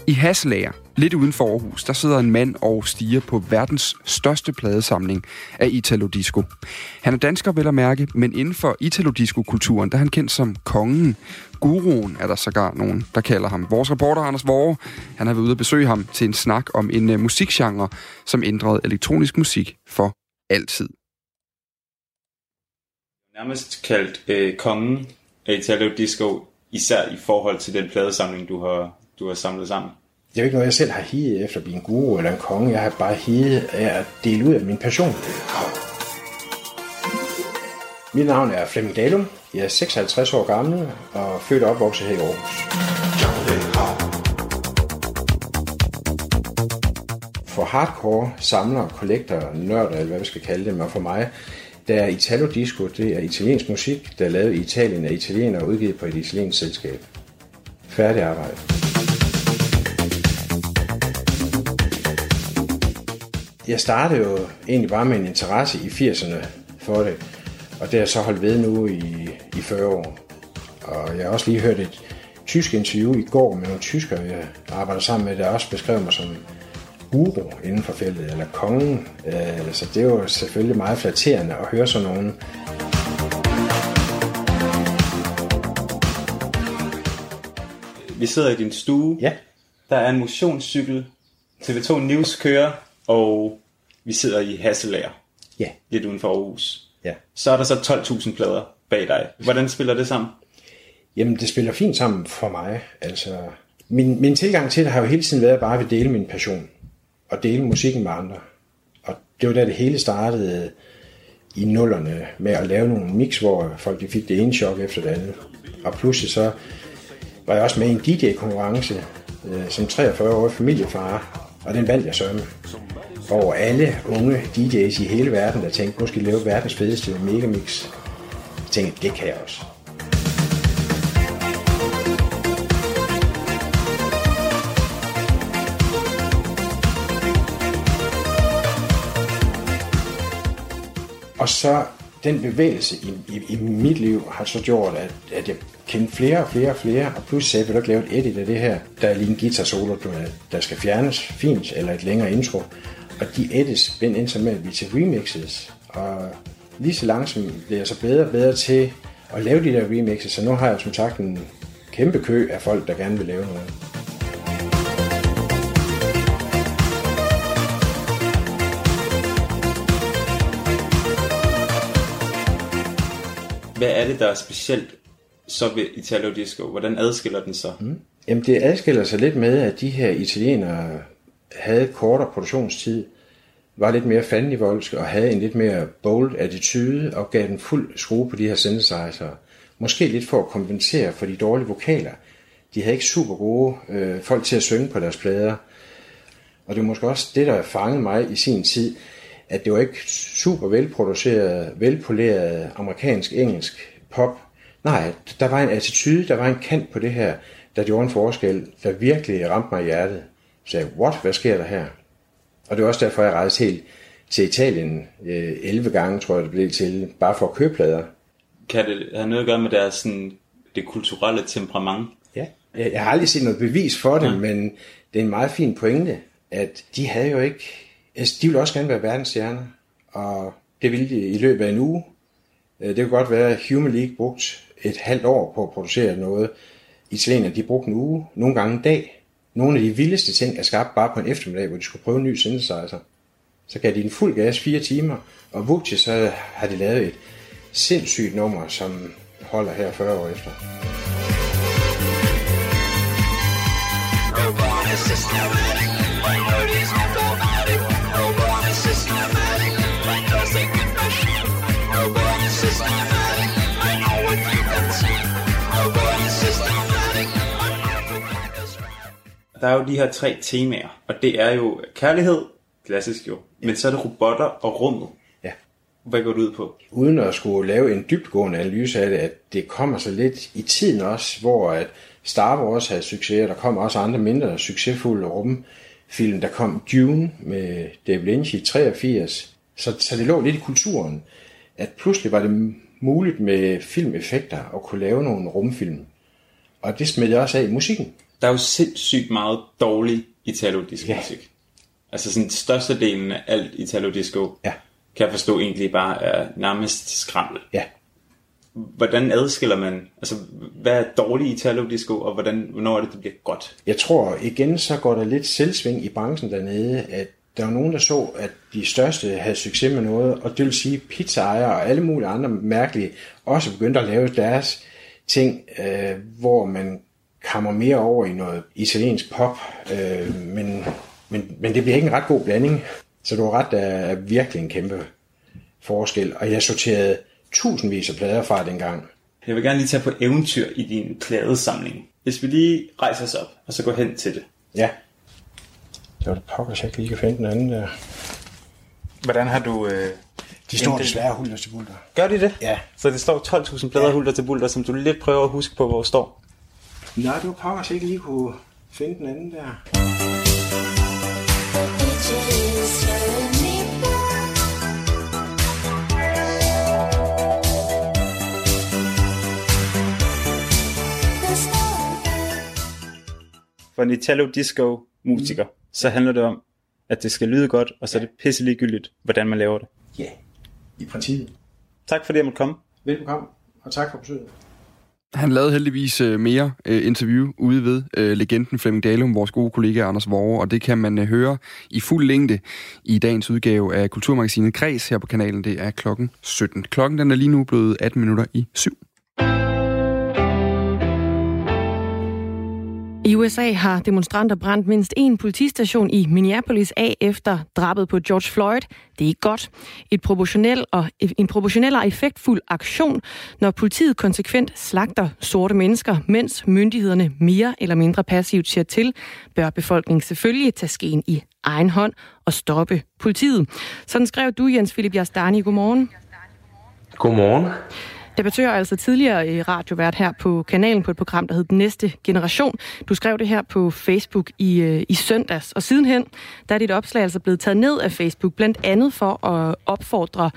I Haslager, lidt uden for Aarhus, der sidder en mand og stiger på verdens største pladesamling af Italo Disco. Han er dansker vel at mærke, men inden for Italo Disco-kulturen, der er han kendt som kongen. Guruen er der sågar nogen, der kalder ham. Vores reporter Anders Vore, han har været ude at besøge ham til en snak om en øh, musikgenre, som ændrede elektronisk musik for altid nærmest kaldt øh, kongen øh, af Italo Disco, især i forhold til den pladesamling, du har, du har samlet sammen? Det er jo ikke noget, jeg selv har higet efter at blive en guru eller en konge. Jeg har bare higet af at dele ud af min passion. Mit navn er Flemming Dalum. Jeg er 56 år gammel og født og opvokset her i Aarhus. For hardcore samlere, kollektorer, nørder, eller hvad vi skal kalde dem, og for mig, der er Italo Disco, det er italiensk musik, der er lavet i Italien af italienere og udgivet på et italiensk selskab. Færdig arbejde. Jeg startede jo egentlig bare med en interesse i 80'erne for det, og det har så holdt ved nu i, i 40 år. Og jeg har også lige hørt et tysk interview i går med nogle tyskere, jeg arbejder sammen med, der også beskrev mig som guru inden for feltet, eller kongen. Øh, så det er jo selvfølgelig meget flatterende at høre sådan nogen. Vi sidder i din stue. Ja. Der er en motionscykel. TV2 News kører, og vi sidder i Hasselager. Ja. Lidt uden for Aarhus. Ja. Så er der så 12.000 plader bag dig. Hvordan spiller det sammen? Jamen, det spiller fint sammen for mig. Altså, min, min tilgang til det har jo hele tiden været at bare at dele min passion at dele musikken med andre. Og det var da det hele startede i nullerne med at lave nogle mix, hvor folk de fik det ene chok efter det andet. Og pludselig så var jeg også med i en DJ-konkurrence øh, som 43-årig familiefar, og den vandt jeg så Over alle unge DJ's i hele verden, der tænkte, nu skal lave verdens fedeste megamix. Jeg tænkte, det kan jeg også. Og så den bevægelse i, i, i mit liv har så gjort, at, at jeg kendte flere og flere og flere, og pludselig sagde, vil du ikke lave et edit af det her? Der er lige en guitar solo, der skal fjernes fint, eller et længere intro. Og de edits blev ind med at blive til remixes. Og lige så langsomt bliver jeg så bedre og bedre til at lave de der remixes, så nu har jeg som sagt en kæmpe kø af folk, der gerne vil lave noget. Hvad er det, der er specielt så ved Italo Disco? Hvordan adskiller den sig? Mm. Jamen det adskiller sig lidt med, at de her italienere havde kortere produktionstid, var lidt mere fandenivoldske og havde en lidt mere bold attitude og gav den fuld skrue på de her synthesizer. Måske lidt for at kompensere for de dårlige vokaler. De havde ikke super gode øh, folk til at synge på deres plader. Og det var måske også det, der fangede mig i sin tid, at det var ikke super velproduceret, velpoleret amerikansk-engelsk pop. Nej, der var en attitude, der var en kant på det her, der gjorde en forskel, der virkelig ramte mig i hjertet. Så jeg, what, hvad sker der her? Og det var også derfor, jeg rejste helt til Italien øh, 11 gange, tror jeg det blev til, bare for at købe plader. Kan det have noget at gøre med deres, sådan, det kulturelle temperament? Ja, jeg, jeg har aldrig set noget bevis for det, ja. men det er en meget fin pointe, at de havde jo ikke, de ville også gerne være verdensstjerner, og det ville de i løbet af en uge. Øh, det kunne godt være, at Human League brugt et halvt år på at producere noget. Italienerne, de brugte en uge, nogle gange en dag. Nogle af de vildeste ting er skabt bare på en eftermiddag, hvor de skulle prøve en ny synthesizer. Altså. Så gav de en fuld gas fire timer, og Vukti så har de lavet et sindssygt nummer, som holder her 40 år efter. Der er jo de her tre temaer, og det er jo kærlighed, klassisk jo, ja. men så er det robotter og rummet. Ja. Hvad går det ud på? Uden at skulle lave en dybtgående analyse af det, at det kommer så lidt i tiden også, hvor at Star Wars havde succes, og der kom også andre mindre succesfulde rumfilm. Der kom Dune med David Lynch i 83, så, så det lå lidt i kulturen, at pludselig var det muligt med filmeffekter at kunne lave nogle rumfilm. Og det smed jeg også af i musikken. Der er jo sindssygt meget dårlig Italo-disco musik. Ja. Altså sådan størstedelen af alt Italo-disco, ja. kan jeg forstå egentlig bare er nærmest skrammel. Ja. Hvordan adskiller man, altså hvad er dårlig Italo-disco, og hvordan, hvornår er det, det bliver godt? Jeg tror igen, så går der lidt selvsving i branchen dernede, at der var nogen, der så, at de største havde succes med noget, og det vil sige pizzaejere og alle mulige andre mærkelige, også begyndte at lave deres ting, øh, hvor man kommer mere over i noget italiensk pop, øh, men, men, men det bliver ikke en ret god blanding. Så du har ret, der er virkelig en kæmpe forskel. Og jeg sorterede tusindvis af plader fra dengang. Jeg vil gerne lige tage på eventyr i din pladesamling. Hvis vi lige rejser os op, og så går hen til det. Ja. Det var det pokker, så jeg ikke lige kan finde den anden der. Hvordan har du... Øh, de står desværre hulter til bulter. Gør de det? Ja. Så det står 12.000 plader ja. hulter til bulter, som du lidt prøver at huske på, hvor står. Nej, det var ikke lige kunne finde den anden der. For en Italo-disco-musiker, mm. så handler det om, at det skal lyde godt, og så er det pisse ligegyldigt, hvordan man laver det. Ja, yeah. i princippet. Tak fordi jeg måtte komme. Velkommen, og tak for besøget. Han lavede heldigvis øh, mere øh, interview ude ved øh, legenden Flemming Dalum, vores gode kollega Anders Vore, og det kan man høre i fuld længde i dagens udgave af Kulturmagasinet Kreds her på kanalen. Det er klokken 17. Klokken den er lige nu blevet 18 minutter i 7. I USA har demonstranter brændt mindst en politistation i Minneapolis af efter drabet på George Floyd. Det er ikke godt. Et proportionel og, e- en proportionel og effektfuld aktion, når politiet konsekvent slagter sorte mennesker, mens myndighederne mere eller mindre passivt ser til, bør befolkningen selvfølgelig tage skeen i egen hånd og stoppe politiet. Sådan skrev du, Jens Philip Jastani. Godmorgen. Godmorgen. Debattør altså tidligere radiovært her på kanalen på et program, der hed Den Næste Generation. Du skrev det her på Facebook i, øh, i søndags, og sidenhen der er dit opslag altså blevet taget ned af Facebook, blandt andet for at opfordre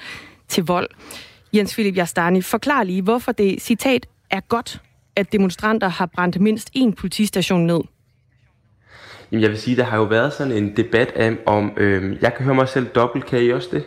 til vold. Jens Philip Jastani, forklar lige, hvorfor det citat er godt, at demonstranter har brændt mindst én politistation ned. Jamen jeg vil sige, der har jo været sådan en debat om, om øh, jeg kan høre mig selv dobbelt, kan I også det?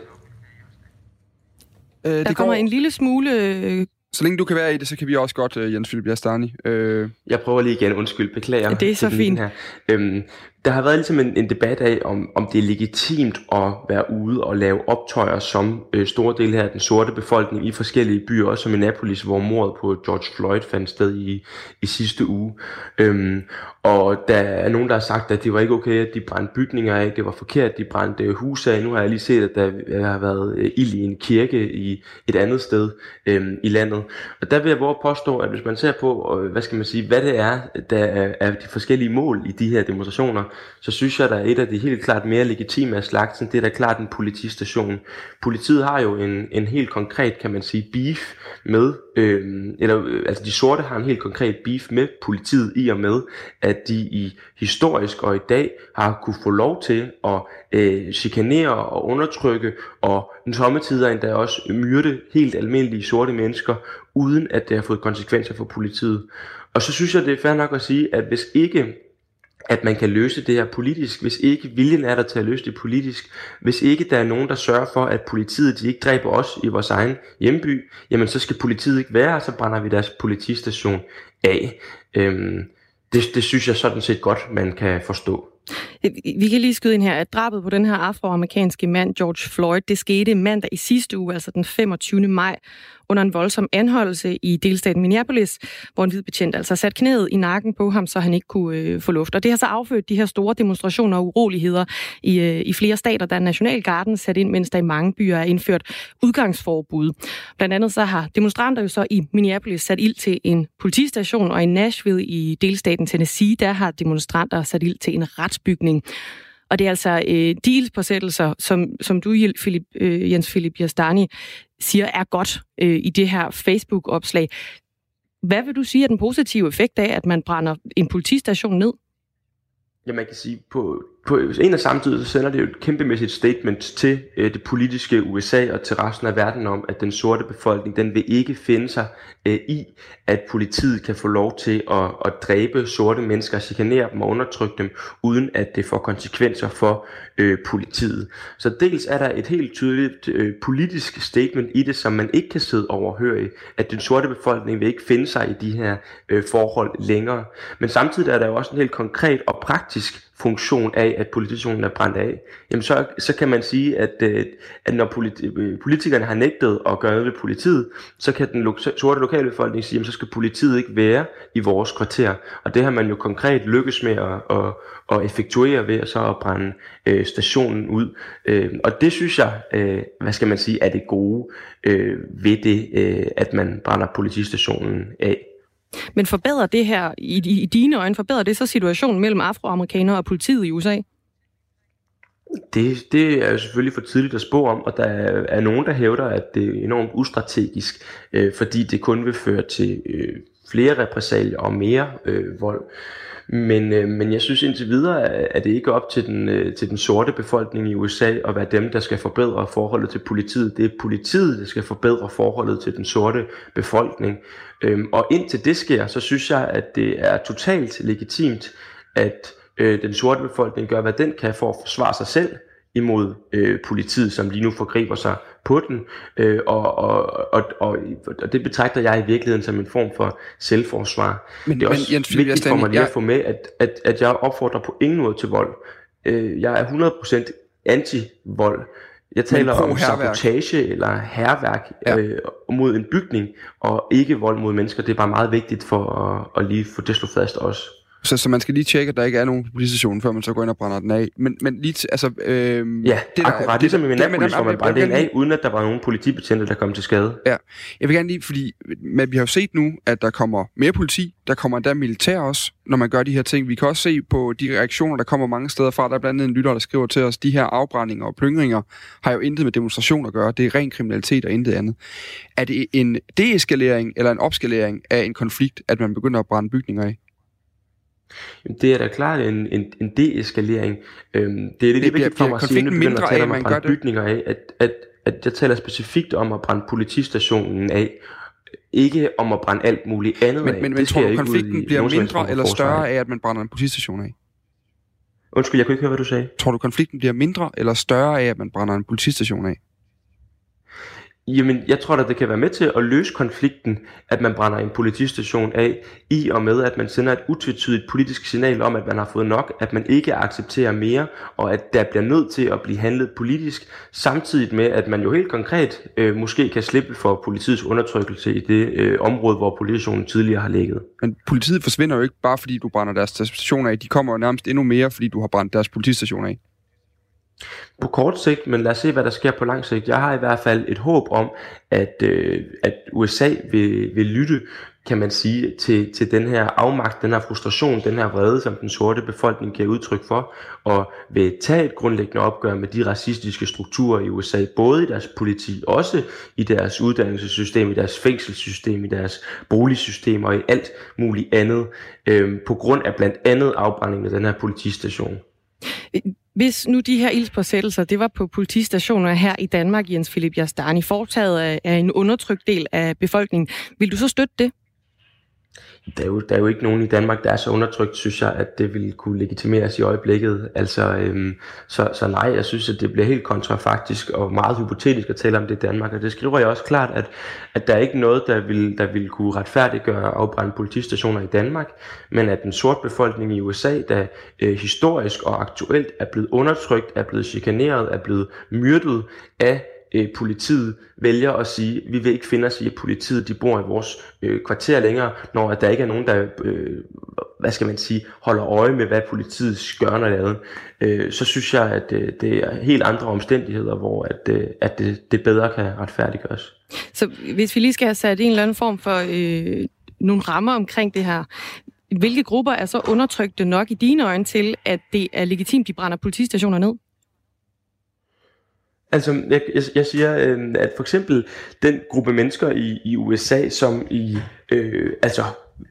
Øh, der det kommer går... en lille smule... Øh... Så længe du kan være i det, så kan vi også godt, uh, Jens Philip Jastani. Øh... Jeg prøver lige igen, undskyld, beklager. Ja, det er så fint. Her. Øhm, der har været ligesom en, en debat af, om, om det er legitimt at være ude og lave optøjer som øh, store dele af den sorte befolkning i forskellige byer, også som i Napoli, hvor mordet på George Floyd fandt sted i, i sidste uge. Øhm, og der er nogen, der har sagt, at det var ikke okay, at de brændte bygninger af, det var forkert, at de brændte øh, huse af. Nu har jeg lige set, at der øh, har været øh, ild i en kirke i et andet sted øhm, i landet. Og der vil jeg våge påstå, at hvis man ser på, øh, hvad skal man sige, hvad det er, der er de forskellige mål i de her demonstrationer, så synes jeg, der er et af de helt klart mere legitime af slagsen, det er da klart en politistation. Politiet har jo en, en helt konkret, kan man sige, beef med, øh, eller øh, altså de sorte har en helt konkret beef med politiet i og med, at de i historisk og i dag har kunne få lov til at øh, chikanere og undertrykke og den tomme tider endda også myrde helt almindelige sorte mennesker, uden at det har fået konsekvenser for politiet. Og så synes jeg, det er fair nok at sige, at hvis ikke at man kan løse det her politisk, hvis ikke viljen er der til at løse det politisk, hvis ikke der er nogen, der sørger for, at politiet de ikke dræber os i vores egen hjemby, jamen så skal politiet ikke være, og så brænder vi deres politistation af. Øhm, det, det synes jeg sådan set godt, man kan forstå. Øh, vi kan lige skyde ind her, at drabet på den her afroamerikanske mand, George Floyd, det skete mandag i sidste uge, altså den 25. maj, under en voldsom anholdelse i delstaten Minneapolis, hvor en hvid betjent altså sat knæet i nakken på ham, så han ikke kunne øh, få luft. Og det har så affødt de her store demonstrationer og uroligheder i, øh, i flere stater, der er Nationalgarden sat ind, mens der i mange byer er indført udgangsforbud. Blandt andet så har demonstranter jo så i Minneapolis sat ild til en politistation, og i Nashville i delstaten Tennessee, der har demonstranter sat ild til en retsbygning. Og det er altså øh, dealspåsættelser, som, som du, Philip, øh, Jens Philip Jastani, siger er godt øh, i det her Facebook-opslag. Hvad vil du sige er den positive effekt af, at man brænder en politistation ned? Ja, man kan sige, på, på en og samme tid, så sender det jo et kæmpemæssigt statement til øh, det politiske USA og til resten af verden om, at den sorte befolkning, den vil ikke finde sig øh, i, at politiet kan få lov til at, at dræbe sorte mennesker, chikanere dem og undertrykke dem, uden at det får konsekvenser for øh, politiet. Så dels er der et helt tydeligt øh, politisk statement i det, som man ikke kan sidde overhøre at den sorte befolkning vil ikke finde sig i de her øh, forhold længere. Men samtidig er der jo også en helt konkret og praktisk funktion af, at politistationen er brændt af, jamen så, så kan man sige, at, øh, at når politi- øh, politikerne har nægtet at gøre noget ved politiet, så kan den lo- sorte lokalbefolkning sige, jamen så skal politiet ikke være i vores kvarter. Og det har man jo konkret lykkes med at, at, at effektuere ved at så at brænde øh, stationen ud. Øh, og det synes jeg, øh, hvad skal man sige, er det gode øh, ved det, øh, at man brænder politistationen af. Men forbedrer det her, i, i dine øjne, forbedrer det så situationen mellem afroamerikanere og politiet i USA? Det, det er jo selvfølgelig for tidligt at spå om, og der er nogen, der hævder, at det er enormt ustrategisk, øh, fordi det kun vil føre til øh, flere repressalier og mere øh, vold. Men, øh, men jeg synes indtil videre, at det ikke er op til den, øh, til den sorte befolkning i USA at være dem, der skal forbedre forholdet til politiet. Det er politiet, der skal forbedre forholdet til den sorte befolkning. Øhm, og indtil det sker, så synes jeg, at det er totalt legitimt, at øh, den sorte befolkning gør, hvad den kan for at forsvare sig selv imod øh, politiet, som lige nu forgriber sig på den, øh, og, og, og, og, og det betragter jeg i virkeligheden som en form for selvforsvar. Men, det er også Jens, vigtigt for mig lige at få med, at, at, at jeg opfordrer på ingen måde til vold. Øh, jeg er 100% anti-vold. Jeg taler om sabotage eller herværk ja. øh, mod en bygning, og ikke vold mod mennesker. Det er bare meget vigtigt for at, at lige få det slået fast også. Så, så man skal lige tjekke, at der ikke er nogen på politistationen, før man så går ind og brænder den af. Men, men lige til, altså... Øh, ja, det akkurat. Der, ligesom i Minneapolis, hvor man brændte den af, uden at der var nogen politibetjente, der kom til skade. Ja, jeg vil gerne lige, fordi men vi har jo set nu, at der kommer mere politi, der kommer der militær også, når man gør de her ting. Vi kan også se på de reaktioner, der kommer mange steder fra. Der er blandt andet en lytter, der skriver til os, de her afbrændinger og plyngringer har jo intet med demonstration at gøre. Det er ren kriminalitet og intet andet. Er det en deeskalering eller en opskalering af en konflikt, at man begynder at brænde bygninger af? Det er da klart en, en, en deeskalering. Øhm, det er lidt det, vigtigt for mig at sige, nu begynder at tale om at brænde bygninger af, at, at, at jeg taler specifikt om at brænde politistationen af, ikke om at brænde alt muligt andet men, af. Men, men tror du, konflikten bliver mindre eller større af, at man brænder en politistation af? Undskyld, jeg kunne ikke høre, hvad du sagde. Tror du, konflikten bliver mindre eller større af, at man brænder en politistation af? Jamen, jeg tror at det kan være med til at løse konflikten, at man brænder en politistation af, i og med, at man sender et utvetydigt politisk signal om, at man har fået nok, at man ikke accepterer mere, og at der bliver nødt til at blive handlet politisk, samtidig med, at man jo helt konkret øh, måske kan slippe for politiets undertrykkelse i det øh, område, hvor politistationen tidligere har ligget. Men politiet forsvinder jo ikke bare, fordi du brænder deres stationer af. De kommer jo nærmest endnu mere, fordi du har brændt deres politistation af. På kort sigt, men lad os se, hvad der sker på lang sigt. Jeg har i hvert fald et håb om, at, øh, at USA vil, vil lytte kan man sige, til, til den her afmagt, den her frustration, den her vrede, som den sorte befolkning giver udtryk for, og vil tage et grundlæggende opgør med de racistiske strukturer i USA, både i deres politi, også i deres uddannelsessystem, i deres fængselssystem, i deres boligsystem og i alt muligt andet, øh, på grund af blandt andet afbrændingen af den her politistation. Øh, hvis nu de her ildspåsættelser, det var på politistationer her i Danmark, Jens Philip Jastani, foretaget af en undertrykt del af befolkningen, vil du så støtte det? Der er, jo, der er jo ikke nogen i Danmark, der er så undertrykt, synes jeg, at det ville kunne legitimeres i øjeblikket. Altså, øhm, så, så nej, jeg synes, at det bliver helt kontrafaktisk og meget hypotetisk at tale om det i Danmark. Og det skriver jeg også klart, at, at der er ikke noget, der ville, der vil kunne retfærdiggøre afbrænde politistationer i Danmark, men at den sort befolkning i USA, der øh, historisk og aktuelt er blevet undertrykt, er blevet chikaneret, er blevet myrdet af øh, politiet vælger at sige, vi vil ikke finde os i, at politiet de bor i vores øh, kvarter længere, når at der ikke er nogen, der øh, hvad skal man sige, holder øje med, hvad politiet gør når det øh, så synes jeg, at øh, det er helt andre omstændigheder, hvor at, øh, at det, det bedre kan retfærdiggøres. Så hvis vi lige skal have sat en eller anden form for øh, nogle rammer omkring det her, hvilke grupper er så undertrykte nok i dine øjne til, at det er legitimt, de brænder politistationer ned? Altså, jeg, jeg, jeg siger, øh, at for eksempel den gruppe mennesker i, i USA, som i øh, altså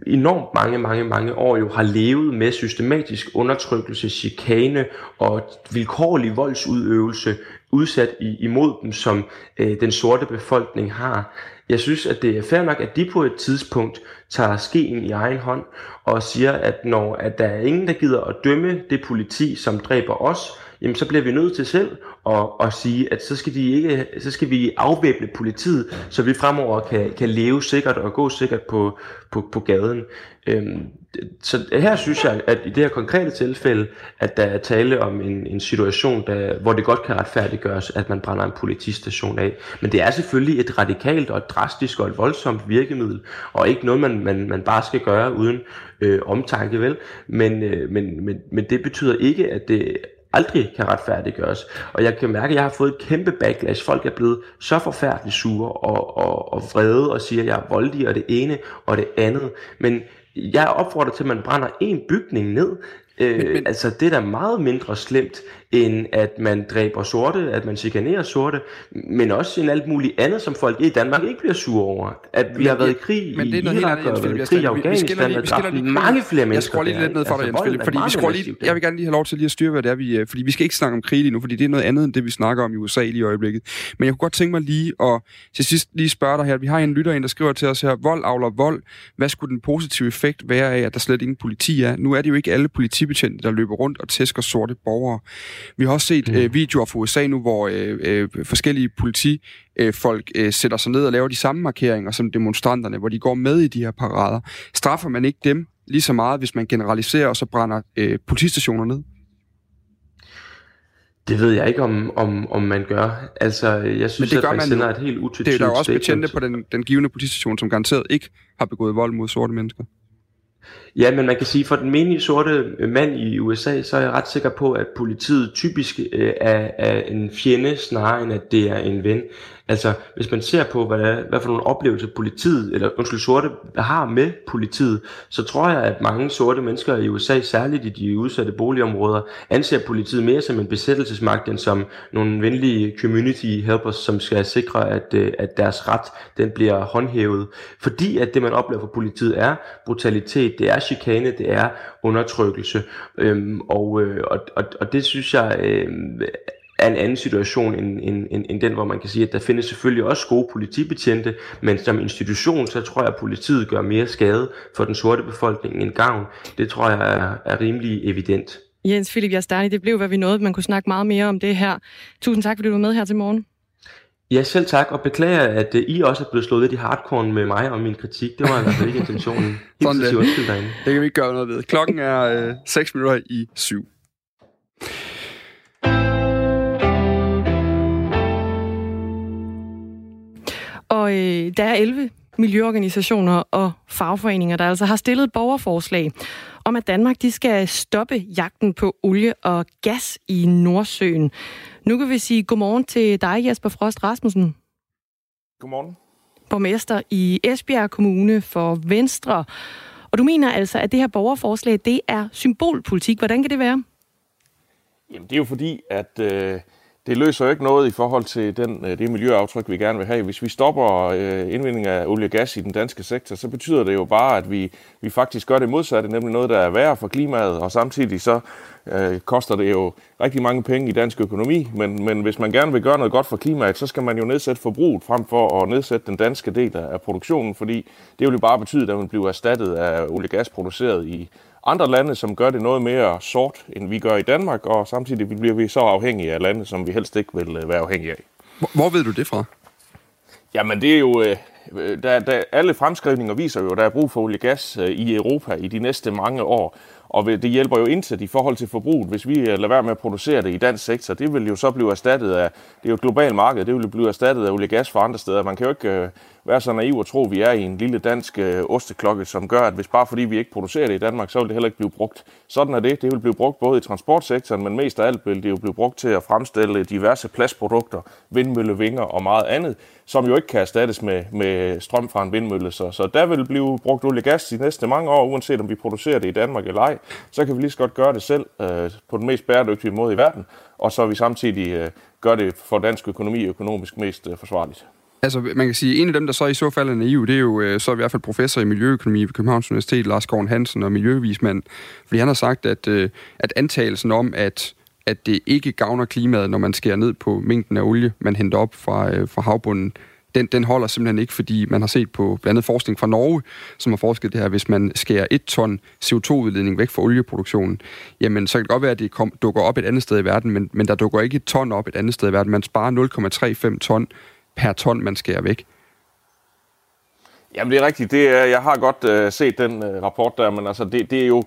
enormt mange, mange, mange år jo har levet med systematisk undertrykkelse, chikane og vilkårlig voldsudøvelse udsat i, imod dem, som øh, den sorte befolkning har. Jeg synes, at det er fair nok, at de på et tidspunkt tager skeen i egen hånd og siger, at når at der er ingen, der gider at dømme det politi, som dræber os, jamen så bliver vi nødt til selv at, at sige, at så skal, de ikke, så skal vi afvæbne politiet, så vi fremover kan, kan leve sikkert og gå sikkert på, på, på gaden. Øhm, så her synes jeg, at i det her konkrete tilfælde, at der er tale om en, en situation, der, hvor det godt kan retfærdiggøres, at man brænder en politistation af. Men det er selvfølgelig et radikalt og et drastisk og et voldsomt virkemiddel, og ikke noget, man, man, man bare skal gøre uden øh, omtanke, vel? Men, øh, men, men, men det betyder ikke, at det aldrig kan retfærdiggøres. Og jeg kan mærke, at jeg har fået et kæmpe backlash. Folk er blevet så forfærdeligt sure og, og, og vrede og siger, at jeg er voldelig og det ene og det andet. Men jeg opfordrer til, at man brænder en bygning ned. Øh, men, men, altså, det er da meget mindre slemt, end at man dræber sorte, at man chikanerer sorte, men også en alt muligt andet, som folk i Danmark ikke bliver sure over. At vi men, har været i krig men, i det er Irak, og været i krig i Afghanistan, og dræbt mange flere mennesker. Jeg skruer lige lidt ned for dig, altså, Jens Philip, fordi vi skruer lige, jeg vil gerne lige have lov til lige at styre, hvad det er, vi, øh, fordi vi skal ikke snakke om krig lige nu, fordi det er noget andet, end det vi snakker om i USA lige i øjeblikket. Men jeg kunne godt tænke mig lige at til sidst lige spørge dig her, vi har en lytter ind, der skriver til os her, vold avler vold. Hvad skulle den positive effekt være af, at der slet ingen politi er? Nu er det jo ikke alle politibetjente, der løber rundt og tæsker sorte borgere. Vi har også set mm. øh, videoer fra USA nu, hvor øh, øh, forskellige politifolk øh, sætter sig ned og laver de samme markeringer som demonstranterne, hvor de går med i de her parader. Straffer man ikke dem lige så meget, hvis man generaliserer og så brænder øh, politistationer ned? Det ved jeg ikke, om, om, om man gør. Altså, jeg synes, Men det gør at man, sender et helt utvetydigt Det er der også betjente på den, den givende politistation, som garanteret ikke har begået vold mod sorte mennesker. Ja, men man kan sige, for den menige sorte øh, mand i USA, så er jeg ret sikker på, at politiet typisk øh, er, er en fjende snarere end at det er en ven. Altså, hvis man ser på, hvad, hvad for nogle oplevelser politiet, eller undskyld, sorte har med politiet, så tror jeg, at mange sorte mennesker i USA, særligt i de udsatte boligområder, anser politiet mere som en besættelsesmagt, end som nogle venlige community helpers, som skal sikre, at, øh, at deres ret den bliver håndhævet. Fordi at det, man oplever fra politiet, er brutalitet, det er chikane, det er undertrykkelse. Øhm, og, øh, og, og, og det synes jeg øh, er en anden situation end, end, end, end den, hvor man kan sige, at der findes selvfølgelig også gode politibetjente, men som institution, så tror jeg, at politiet gør mere skade for den sorte befolkning end gavn. Det tror jeg er, er rimelig evident. Jens Philip Jastani, det blev, hvad vi nåede. Man kunne snakke meget mere om det her. Tusind tak, fordi du var med her til morgen. Ja, selv tak, og beklager, at uh, I også er blevet slået lidt i hardcore med mig og min kritik. Det var i hvert fald ikke intentionen. [LAUGHS] Sådan det. det kan vi ikke gøre noget ved. Klokken er øh, 6 minutter i 7. Og øh, der er 11 miljøorganisationer og fagforeninger, der altså har stillet borgerforslag om, at Danmark de skal stoppe jagten på olie og gas i Nordsøen. Nu kan vi sige godmorgen til dig, Jesper Frost Rasmussen. Godmorgen. Borgmester i Esbjerg Kommune for Venstre. Og du mener altså, at det her borgerforslag, det er symbolpolitik. Hvordan kan det være? Jamen, det er jo fordi, at øh, det løser jo ikke noget i forhold til den, øh, det miljøaftryk, vi gerne vil have. Hvis vi stopper øh, indvinding af olie og gas i den danske sektor, så betyder det jo bare, at vi, vi faktisk gør det modsatte, nemlig noget, der er værre for klimaet, og samtidig så øh, koster det jo rigtig mange penge i dansk økonomi. Men, men hvis man gerne vil gøre noget godt for klimaet, så skal man jo nedsætte forbruget frem for at nedsætte den danske del af produktionen, fordi det vil jo bare betyde, at man bliver erstattet af olie og gas produceret i andre lande, som gør det noget mere sort, end vi gør i Danmark, og samtidig bliver vi så afhængige af lande, som vi helst ikke vil øh, være afhængige af. Hvor ved du det fra? Jamen det er jo, øh, der, der, alle fremskrivninger viser jo, at der er brug for olie gas øh, i Europa i de næste mange år. Og det hjælper jo indsat i forhold til forbruget. Hvis vi øh, lader være med at producere det i dansk sektor, det vil jo så blive erstattet af, det er jo et globalt marked, det vil jo blive erstattet af olie og gas fra andre steder. Man kan jo ikke øh, være så naiv og tro, at vi er i en lille dansk øh, osteklokke, som gør, at hvis bare fordi vi ikke producerer det i Danmark, så vil det heller ikke blive brugt. Sådan er det. Det vil blive brugt både i transportsektoren, men mest af alt vil det jo blive brugt til at fremstille diverse plastprodukter, vindmøllevinger og meget andet, som jo ikke kan erstattes med, med strøm fra en vindmølle. Så, så der vil blive brugt olie og gas de næste mange år, uanset om vi producerer det i Danmark eller ej. Så kan vi lige så godt gøre det selv øh, på den mest bæredygtige måde i verden, og så vi samtidig øh, gør det for dansk økonomi økonomisk mest øh, forsvarligt. Altså, man kan sige, en af dem, der så i så fald er naiv, det er jo så så i hvert fald professor i miljøøkonomi ved Københavns Universitet, Lars Gården Hansen og miljøvismand, fordi han har sagt, at, øh, at antagelsen om, at at det ikke gavner klimaet, når man skærer ned på mængden af olie, man henter op fra, øh, fra havbunden, den, den holder simpelthen ikke, fordi man har set på blandt andet forskning fra Norge, som har forsket det her, hvis man skærer et ton CO2-udledning væk fra olieproduktionen, jamen så kan det godt være, at det kom, dukker op et andet sted i verden, men, men der dukker ikke et ton op et andet sted i verden. Man sparer 0,35 ton per ton, man skærer væk. Jamen det er rigtigt. Det er, jeg har godt øh, set den øh, rapport der, men altså det, det er jo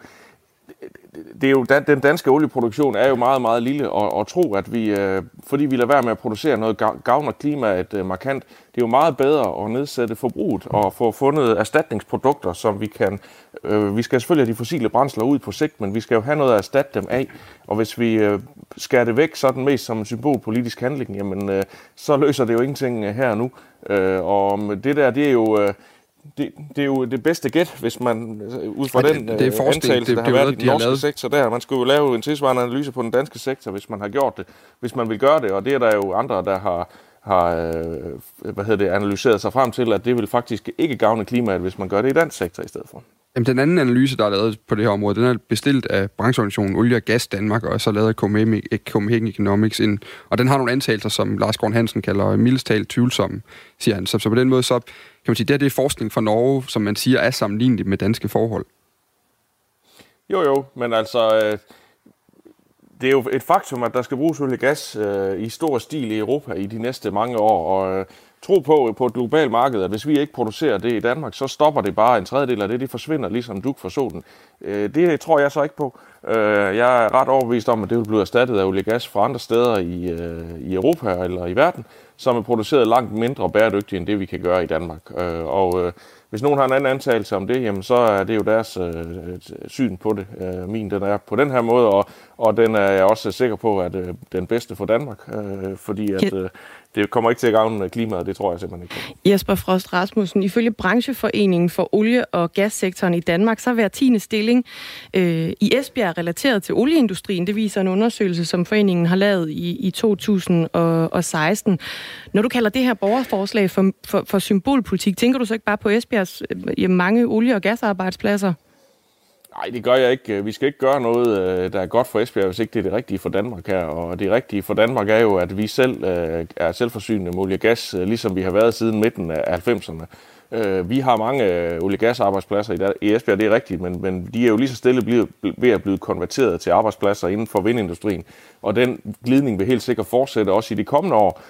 det er jo, den danske olieproduktion er jo meget, meget lille, og, og tro, at vi, øh, fordi vi lader være med at producere noget gavner klimaet øh, markant, det er jo meget bedre at nedsætte forbruget og få fundet erstatningsprodukter, som vi kan, øh, vi skal selvfølgelig have de fossile brændsler ud på sigt, men vi skal jo have noget at erstatte dem af, og hvis vi øh, skærer det væk sådan mest som en symbolpolitisk handling, jamen øh, så løser det jo ingenting øh, her og nu, øh, og det der, det er jo... Øh, det, det er jo det bedste gæt, hvis man ud fra ja, den det, det er øh, antagelse, der har været i den norske sektor der. Man skulle jo lave en tilsvarende analyse på den danske sektor, hvis man har gjort det, hvis man vil gøre det, og det er der jo andre, der har, har øh, hvad hedder det, analyseret sig frem til, at det vil faktisk ikke gavne klimaet, hvis man gør det i dansk sektor i stedet for. Jamen, den anden analyse, der er lavet på det her område, den er bestilt af brancheorganisationen Olie og Gas Danmark, og så lavet af Copenhagen Economics. Ind, og den har nogle antagelser, som Lars Gård Hansen kalder mildestalt tvivlsomme, siger han. Så, så på den måde, så kan man sige, det er det forskning fra Norge, som man siger er sammenlignelig med danske forhold. Jo, jo, men altså, øh, det er jo et faktum, at der skal bruges olie og gas øh, i stor stil i Europa i de næste mange år, og øh, tro på på et globalt marked, at hvis vi ikke producerer det i Danmark, så stopper det bare en tredjedel af det, det forsvinder ligesom duk for solen. Øh, det tror jeg så ikke på. Øh, jeg er ret overbevist om, at det vil blive erstattet af olie gas fra andre steder i, øh, i Europa eller i verden, som er produceret langt mindre bæredygtigt end det, vi kan gøre i Danmark. Øh, og øh, hvis nogen har en anden antagelse om det, jamen så er det jo deres øh, syn på det. Øh, min den er på den her måde, og, og den er jeg også sikker på, at øh, den bedste for Danmark, øh, fordi at øh, det kommer ikke til at gavne klimaet, det tror jeg simpelthen ikke. Jesper Frost Rasmussen, ifølge brancheforeningen for olie- og gassektoren i Danmark, så er hver tiende stilling øh, i Esbjerg relateret til olieindustrien. Det viser en undersøgelse, som foreningen har lavet i, i 2016. Når du kalder det her borgerforslag for, for, for symbolpolitik, tænker du så ikke bare på Esbjergs øh, mange olie- og gasarbejdspladser? Nej, det gør jeg ikke. Vi skal ikke gøre noget, øh, der er godt for Esbjerg, hvis ikke det er det rigtige for Danmark her. Og det rigtige for Danmark er jo, at vi selv øh, er selvforsynende med olie og gas, øh, ligesom vi har været siden midten af 90'erne. Vi har mange olie- og gasarbejdspladser i Esbjerg, det er rigtigt, men, men de er jo lige så stille blevet, ved at blive konverteret til arbejdspladser inden for vindindustrien. Og den glidning vil helt sikkert fortsætte også i de kommende år,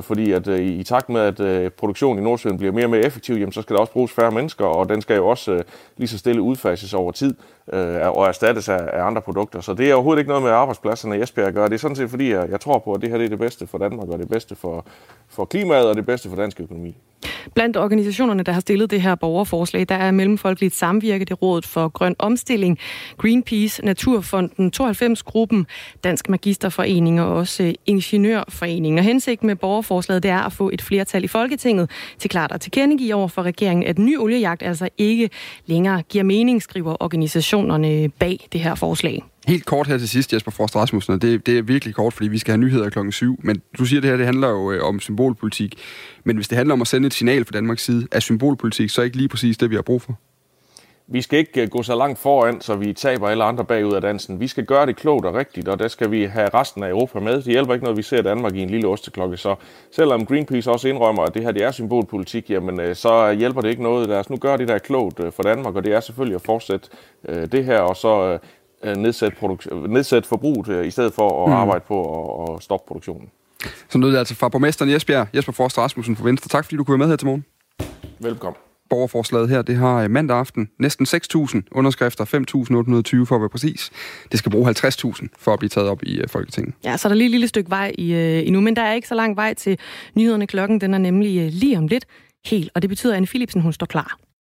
fordi at i takt med, at produktionen i Nordsøen bliver mere og mere effektiv, jamen, så skal der også bruges færre mennesker, og den skal jo også lige så stille udfases over tid øh, og erstattes af, af andre produkter. Så det er overhovedet ikke noget med arbejdspladserne i Esbjerg at gøre. Det er sådan set fordi, jeg, jeg tror på, at det her det er det bedste for Danmark, og det bedste for, for klimaet, og det bedste for dansk økonomi. Blandt organisationerne, der har stillet det her borgerforslag, der er Mellemfolkeligt Samvirke, det Rådet for Grøn Omstilling, Greenpeace, Naturfonden, 92-gruppen, Dansk Magisterforening og også øh, Ingeniørforeningen. Og hensigten med borgerforslaget, det er at få et flertal i Folketinget til klart at tilkendegive over for regeringen, at ny oliejagt altså ikke længere giver mening, skriver intentionerne bag det her forslag. Helt kort her til sidst, Jesper Frost Rasmussen, og det, det er virkelig kort, fordi vi skal have nyheder klokken 7, men du siger, at det her det handler jo øh, om symbolpolitik. Men hvis det handler om at sende et signal fra Danmarks side, er symbolpolitik så ikke lige præcis det, vi har brug for? Vi skal ikke øh, gå så langt foran, så vi taber alle andre bagud af dansen. Vi skal gøre det klogt og rigtigt, og der skal vi have resten af Europa med. Det hjælper ikke noget, vi ser Danmark i en lille osteklokke. Så selvom Greenpeace også indrømmer, at det her det er symbolpolitik, jamen øh, så hjælper det ikke noget. Lad os nu gøre det der klogt for Danmark, og det er selvfølgelig at fortsætte det her, og så nedsætte, produk- nedsætte forbruget i stedet for at mm. arbejde på at stoppe produktionen. Så nød det altså fra borgmesteren Jesper, Jesper Forst Rasmussen fra Venstre. Tak fordi du kunne være med her til morgen. Velkommen. Borgerforslaget her, det har øh, mandag aften næsten 6.000 underskrifter, 5.820 for at være præcis. Det skal bruge 50.000 for at blive taget op i øh, Folketinget. Ja, så er der lige et lille stykke vej i, uh, endnu, men der er ikke så lang vej til nyhederne. Klokken den er nemlig lige om lidt helt, og det betyder, at Anne Philipsen hun står klar.